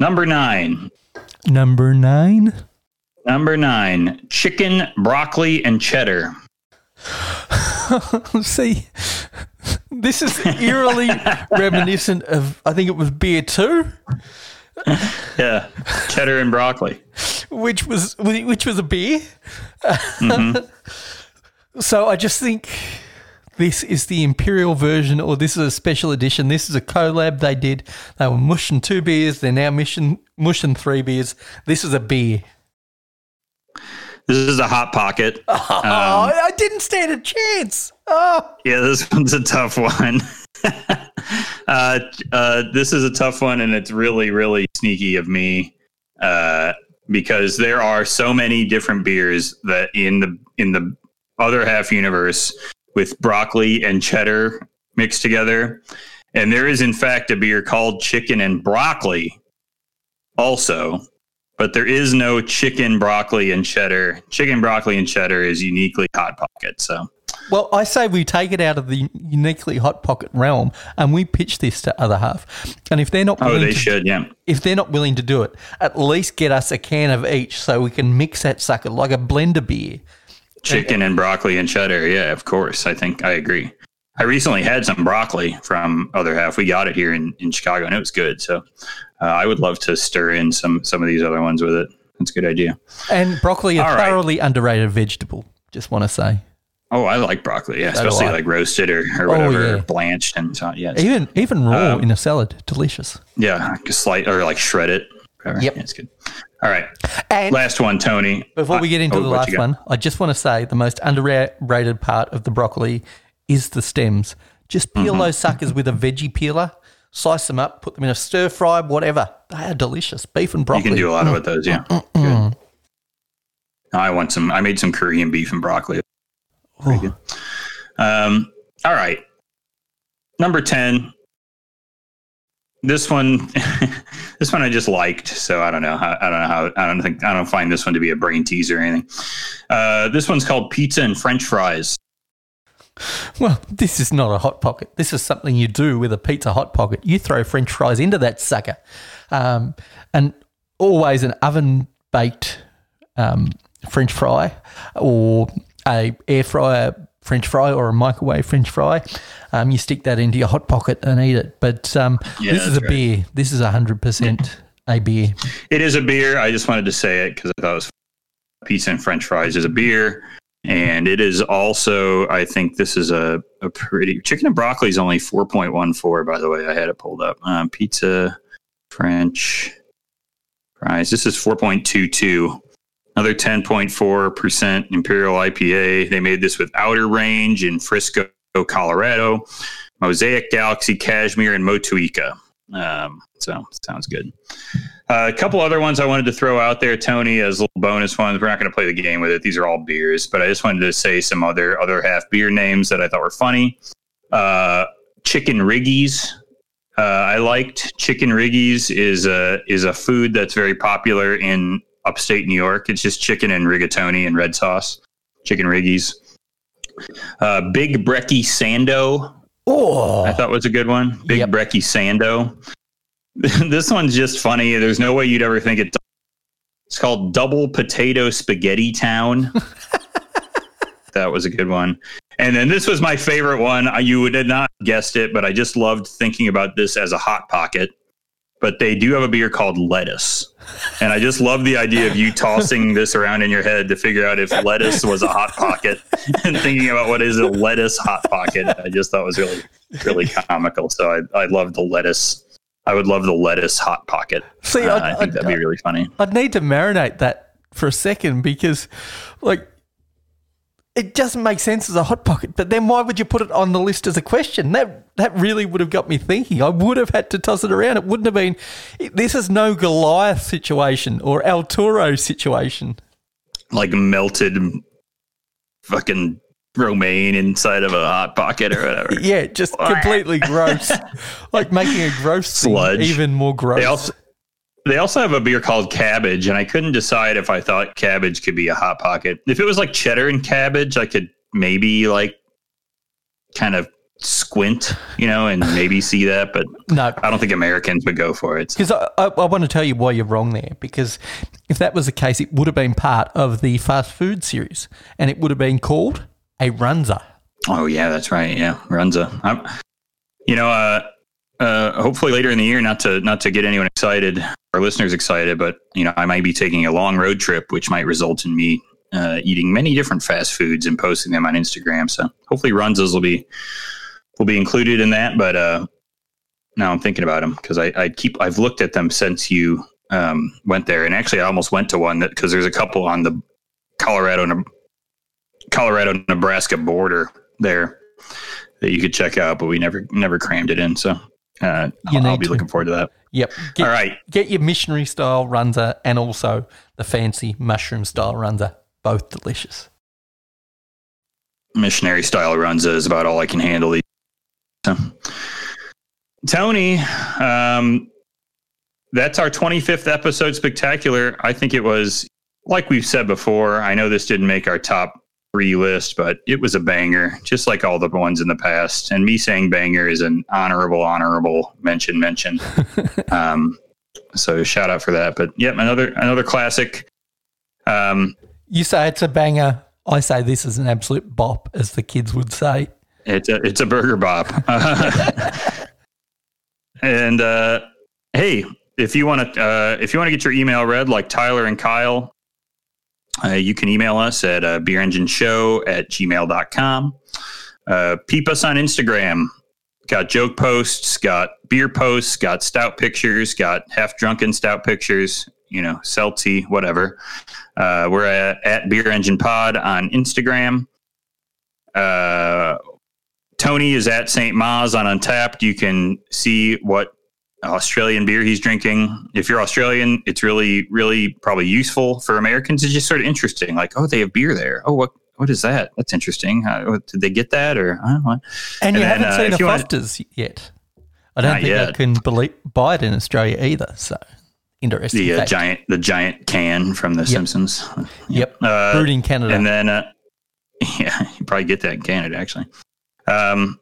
Number nine. Number nine. Number nine. Chicken, broccoli, and cheddar. See, this is eerily reminiscent of, I think it was beer two. Yeah. cheddar and broccoli. which was which was a beer. Mm-hmm. so I just think this is the imperial version, or this is a special edition. This is a collab they did. They were mushing two beers. They're now mushing mushing three beers. This is a beer. This is a hot pocket. oh, I didn't stand a chance. Oh, Yeah, this one's a tough one. uh, uh, this is a tough one, and it's really, really sneaky of me uh, because there are so many different beers that in the in the other half universe with broccoli and cheddar mixed together, and there is in fact a beer called chicken and broccoli, also. But there is no chicken, broccoli, and cheddar. Chicken, broccoli, and cheddar is uniquely hot pocket. So well, I say we take it out of the uniquely hot pocket realm and we pitch this to other half. And if they're not Oh, willing they to should, yeah. if they're not willing to do it, at least get us a can of each so we can mix that sucker like a blender beer. Chicken and broccoli and cheddar. Yeah, of course. I think I agree. I recently had some broccoli from Other Half. We got it here in, in Chicago and it was good. So uh, I would love to stir in some some of these other ones with it. That's a good idea. And broccoli, a All right. thoroughly underrated vegetable. Just want to say. Oh, I like broccoli. Yeah, So especially like roasted or, or Oh, whatever, yeah. blanched and so yeah, Even even raw Um, in a salad, delicious. yeah, slight or like shred it. Whatever. Yep. Yeah, it's good. All right, And last one, Tony. before we get into Oh, the last one, I just want to say the most underrated part of the broccoli is the stems. Just peel Mm-hmm. those suckers with a veggie peeler, slice them up, put them in a stir fry, whatever. They are delicious. Beef and broccoli. You can do a lot with those. Yeah. I want some. I made some Korean beef and broccoli. Good. Um, all right, number ten. This one, this one I just liked. So I don't know. How, I don't know how. I don't think. I don't find this one to be a brain teaser or anything. Uh, this one's called pizza and French fries. Well, this is not a hot pocket. This is something you do with a pizza hot pocket. You throw French fries into that sucker, um, and always an oven baked um, French fry, or a air fryer French fry, or a microwave French fry. Um, you stick that into your hot pocket and eat it. But um, Yeah, this is a right. beer. This is hundred percent a beer. It is a beer. I just wanted to say it because I thought it was pizza and French fries is a beer, and it is also. I think this is a, a pretty chicken and broccoli is only four point one four. By the way, I had it pulled up. Um, pizza, French fries. This is four point two two. Another ten point four percent Imperial IPA. They made this with Outer Range in Frisco, Colorado, Mosaic Galaxy, Cashmere, and Motueka. Um, so sounds good. Uh, a couple other ones I wanted to throw out there, Tony, as little bonus ones. We're not going to play the game with it; these are all beers. But I just wanted to say some other other half beer names that I thought were funny. Uh, Chicken Riggies. Uh, I liked Chicken Riggies is a is a food that's very popular in upstate New York. It's just chicken and rigatoni and red sauce. Chicken Riggies. Uh, Big Brecky Sando. Oh, I thought was a good one. Big Yep. Brecky Sando. this one's just funny. There's no way you'd ever think it. It's called Double Potato Spaghetti Town. that was a good one. And then this was my favorite one. You would have not guessed it, but I just loved thinking about this as a hot pocket. But they do have a beer called Lettuce. And I just love the idea of you tossing this around in your head to figure out if lettuce was a hot pocket and thinking about what is a lettuce hot pocket. I just thought was really, really comical. So I, I love the lettuce. I would love the lettuce hot pocket. See, Uh, I- think I- that'd be really funny. I'd need to marinate that for a second because, like, it doesn't make sense as a hot pocket. But then why would you put it on the list as a question? That that really would have got me thinking. I would have had to toss it around. It wouldn't have been. This is no Goliath situation or El Toro situation. Like melted fucking romaine inside of a hot pocket or whatever. Yeah, just completely gross. like making a gross Sludge. even more gross. They also they also have a beer called Cabbage, and I couldn't decide if I thought cabbage could be a hot pocket. If it was like cheddar and cabbage, I could maybe like kind of squint, you know, and maybe see that, but no, I don't think Americans would go for it. So- Because I, I, I want to tell you why you're wrong there. Because if that was the case, it would have been part of the fast food series, and it would have been called a Runza. Oh yeah, that's right. Yeah, Runza. I'm, you know, uh, uh, hopefully later in the year, not to not to get anyone excited or listeners excited, but you know, I might be taking a long road trip, which might result in me uh, eating many different fast foods and posting them on Instagram. So hopefully, Runzas will be will be included in that. But uh, now I'm thinking about them because I, I keep I've looked at them since you um, went there, and actually I almost went to one that because there's a couple on the Colorado Colorado Nebraska border there that you could check out, but we never never crammed it in. So uh, I'll, I'll be to. looking forward to that. Yep. Get, All right. Get your missionary style Runza and also the fancy mushroom style Runza. Both delicious. Missionary style runza is about all I can handle. So, Tony, um, that's our 25th episode spectacular. I think it was, like we've said before, I know this didn't make our top three list, but it was a banger, just like all the ones in the past. And me saying banger is an honorable, honorable mention, mention. um, so shout out for that. But yep, another another classic. Um, You say it's a banger. I say this is an absolute bop, as the kids would say. It's a it's a burger bop. and uh, hey, if you want to uh, if you want to get your email read like Tyler and Kyle, Uh, you can email us at uh, beerengineshow at gmail.com. Uh, peep us on Instagram. Got joke posts, got beer posts, got stout pictures, got half drunken stout pictures, you know, seltzy, whatever. Uh, we're at, at Beer Engine Pod on Instagram. Uh, Tony is at St. Ma's on Untappd. You can see what Australian beer he's drinking. If you're Australian, it's really, really probably useful for Americans. It's just sort of interesting. Like, oh, they have beer there. Oh, what what is that? That's interesting. Uh, did they get that or I don't know. And, And you then, haven't uh, seen a Foster's yet. I don't think I yet. can believe, buy it in Australia either. So interesting. The uh, giant, the giant can from The Simpsons. Yep. Uh, Brewed in Canada. And then, uh, yeah, you probably get that in Canada, actually. Um,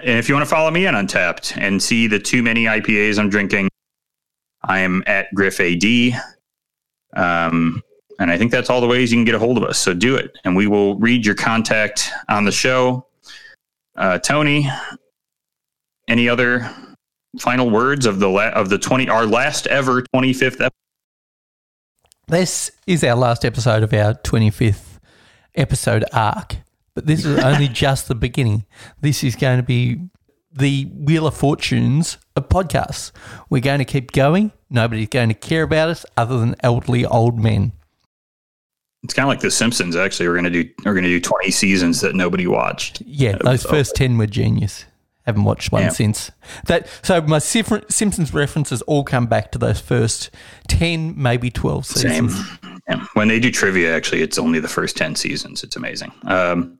and if you want to follow me on Untappd and see the too many IPAs I'm drinking, I am at Griff AD. Um, and I think that's all the ways you can get a hold of us. So do it, and we will read your contact on the show. Uh, Tony, any other final words of the la- of the twenty our last ever twenty fifth episode? This is our last episode of our 25th episode arc, but this is only just the beginning. This is going to be the Wheel of Fortunes of podcasts. We're going to keep going. Nobody's going to care about us other than elderly old men. It's kind of like The Simpsons. Actually, we're gonna do we're gonna do twenty seasons that nobody watched. Yeah, those So- first 10 were genius. Haven't watched one Yeah. since. That so my Simpsons references all come back to those first 10, maybe 12 Same. Yeah. When they do trivia, actually, it's only the first ten seasons. It's amazing. Um,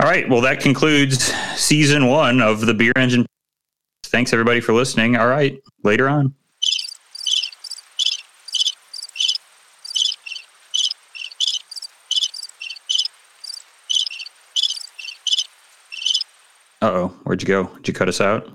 all right. Well, that concludes season one of the Beer Engine. Thanks everybody for listening. All right. Later on. Uh oh. Where'd you go? Did you cut us out?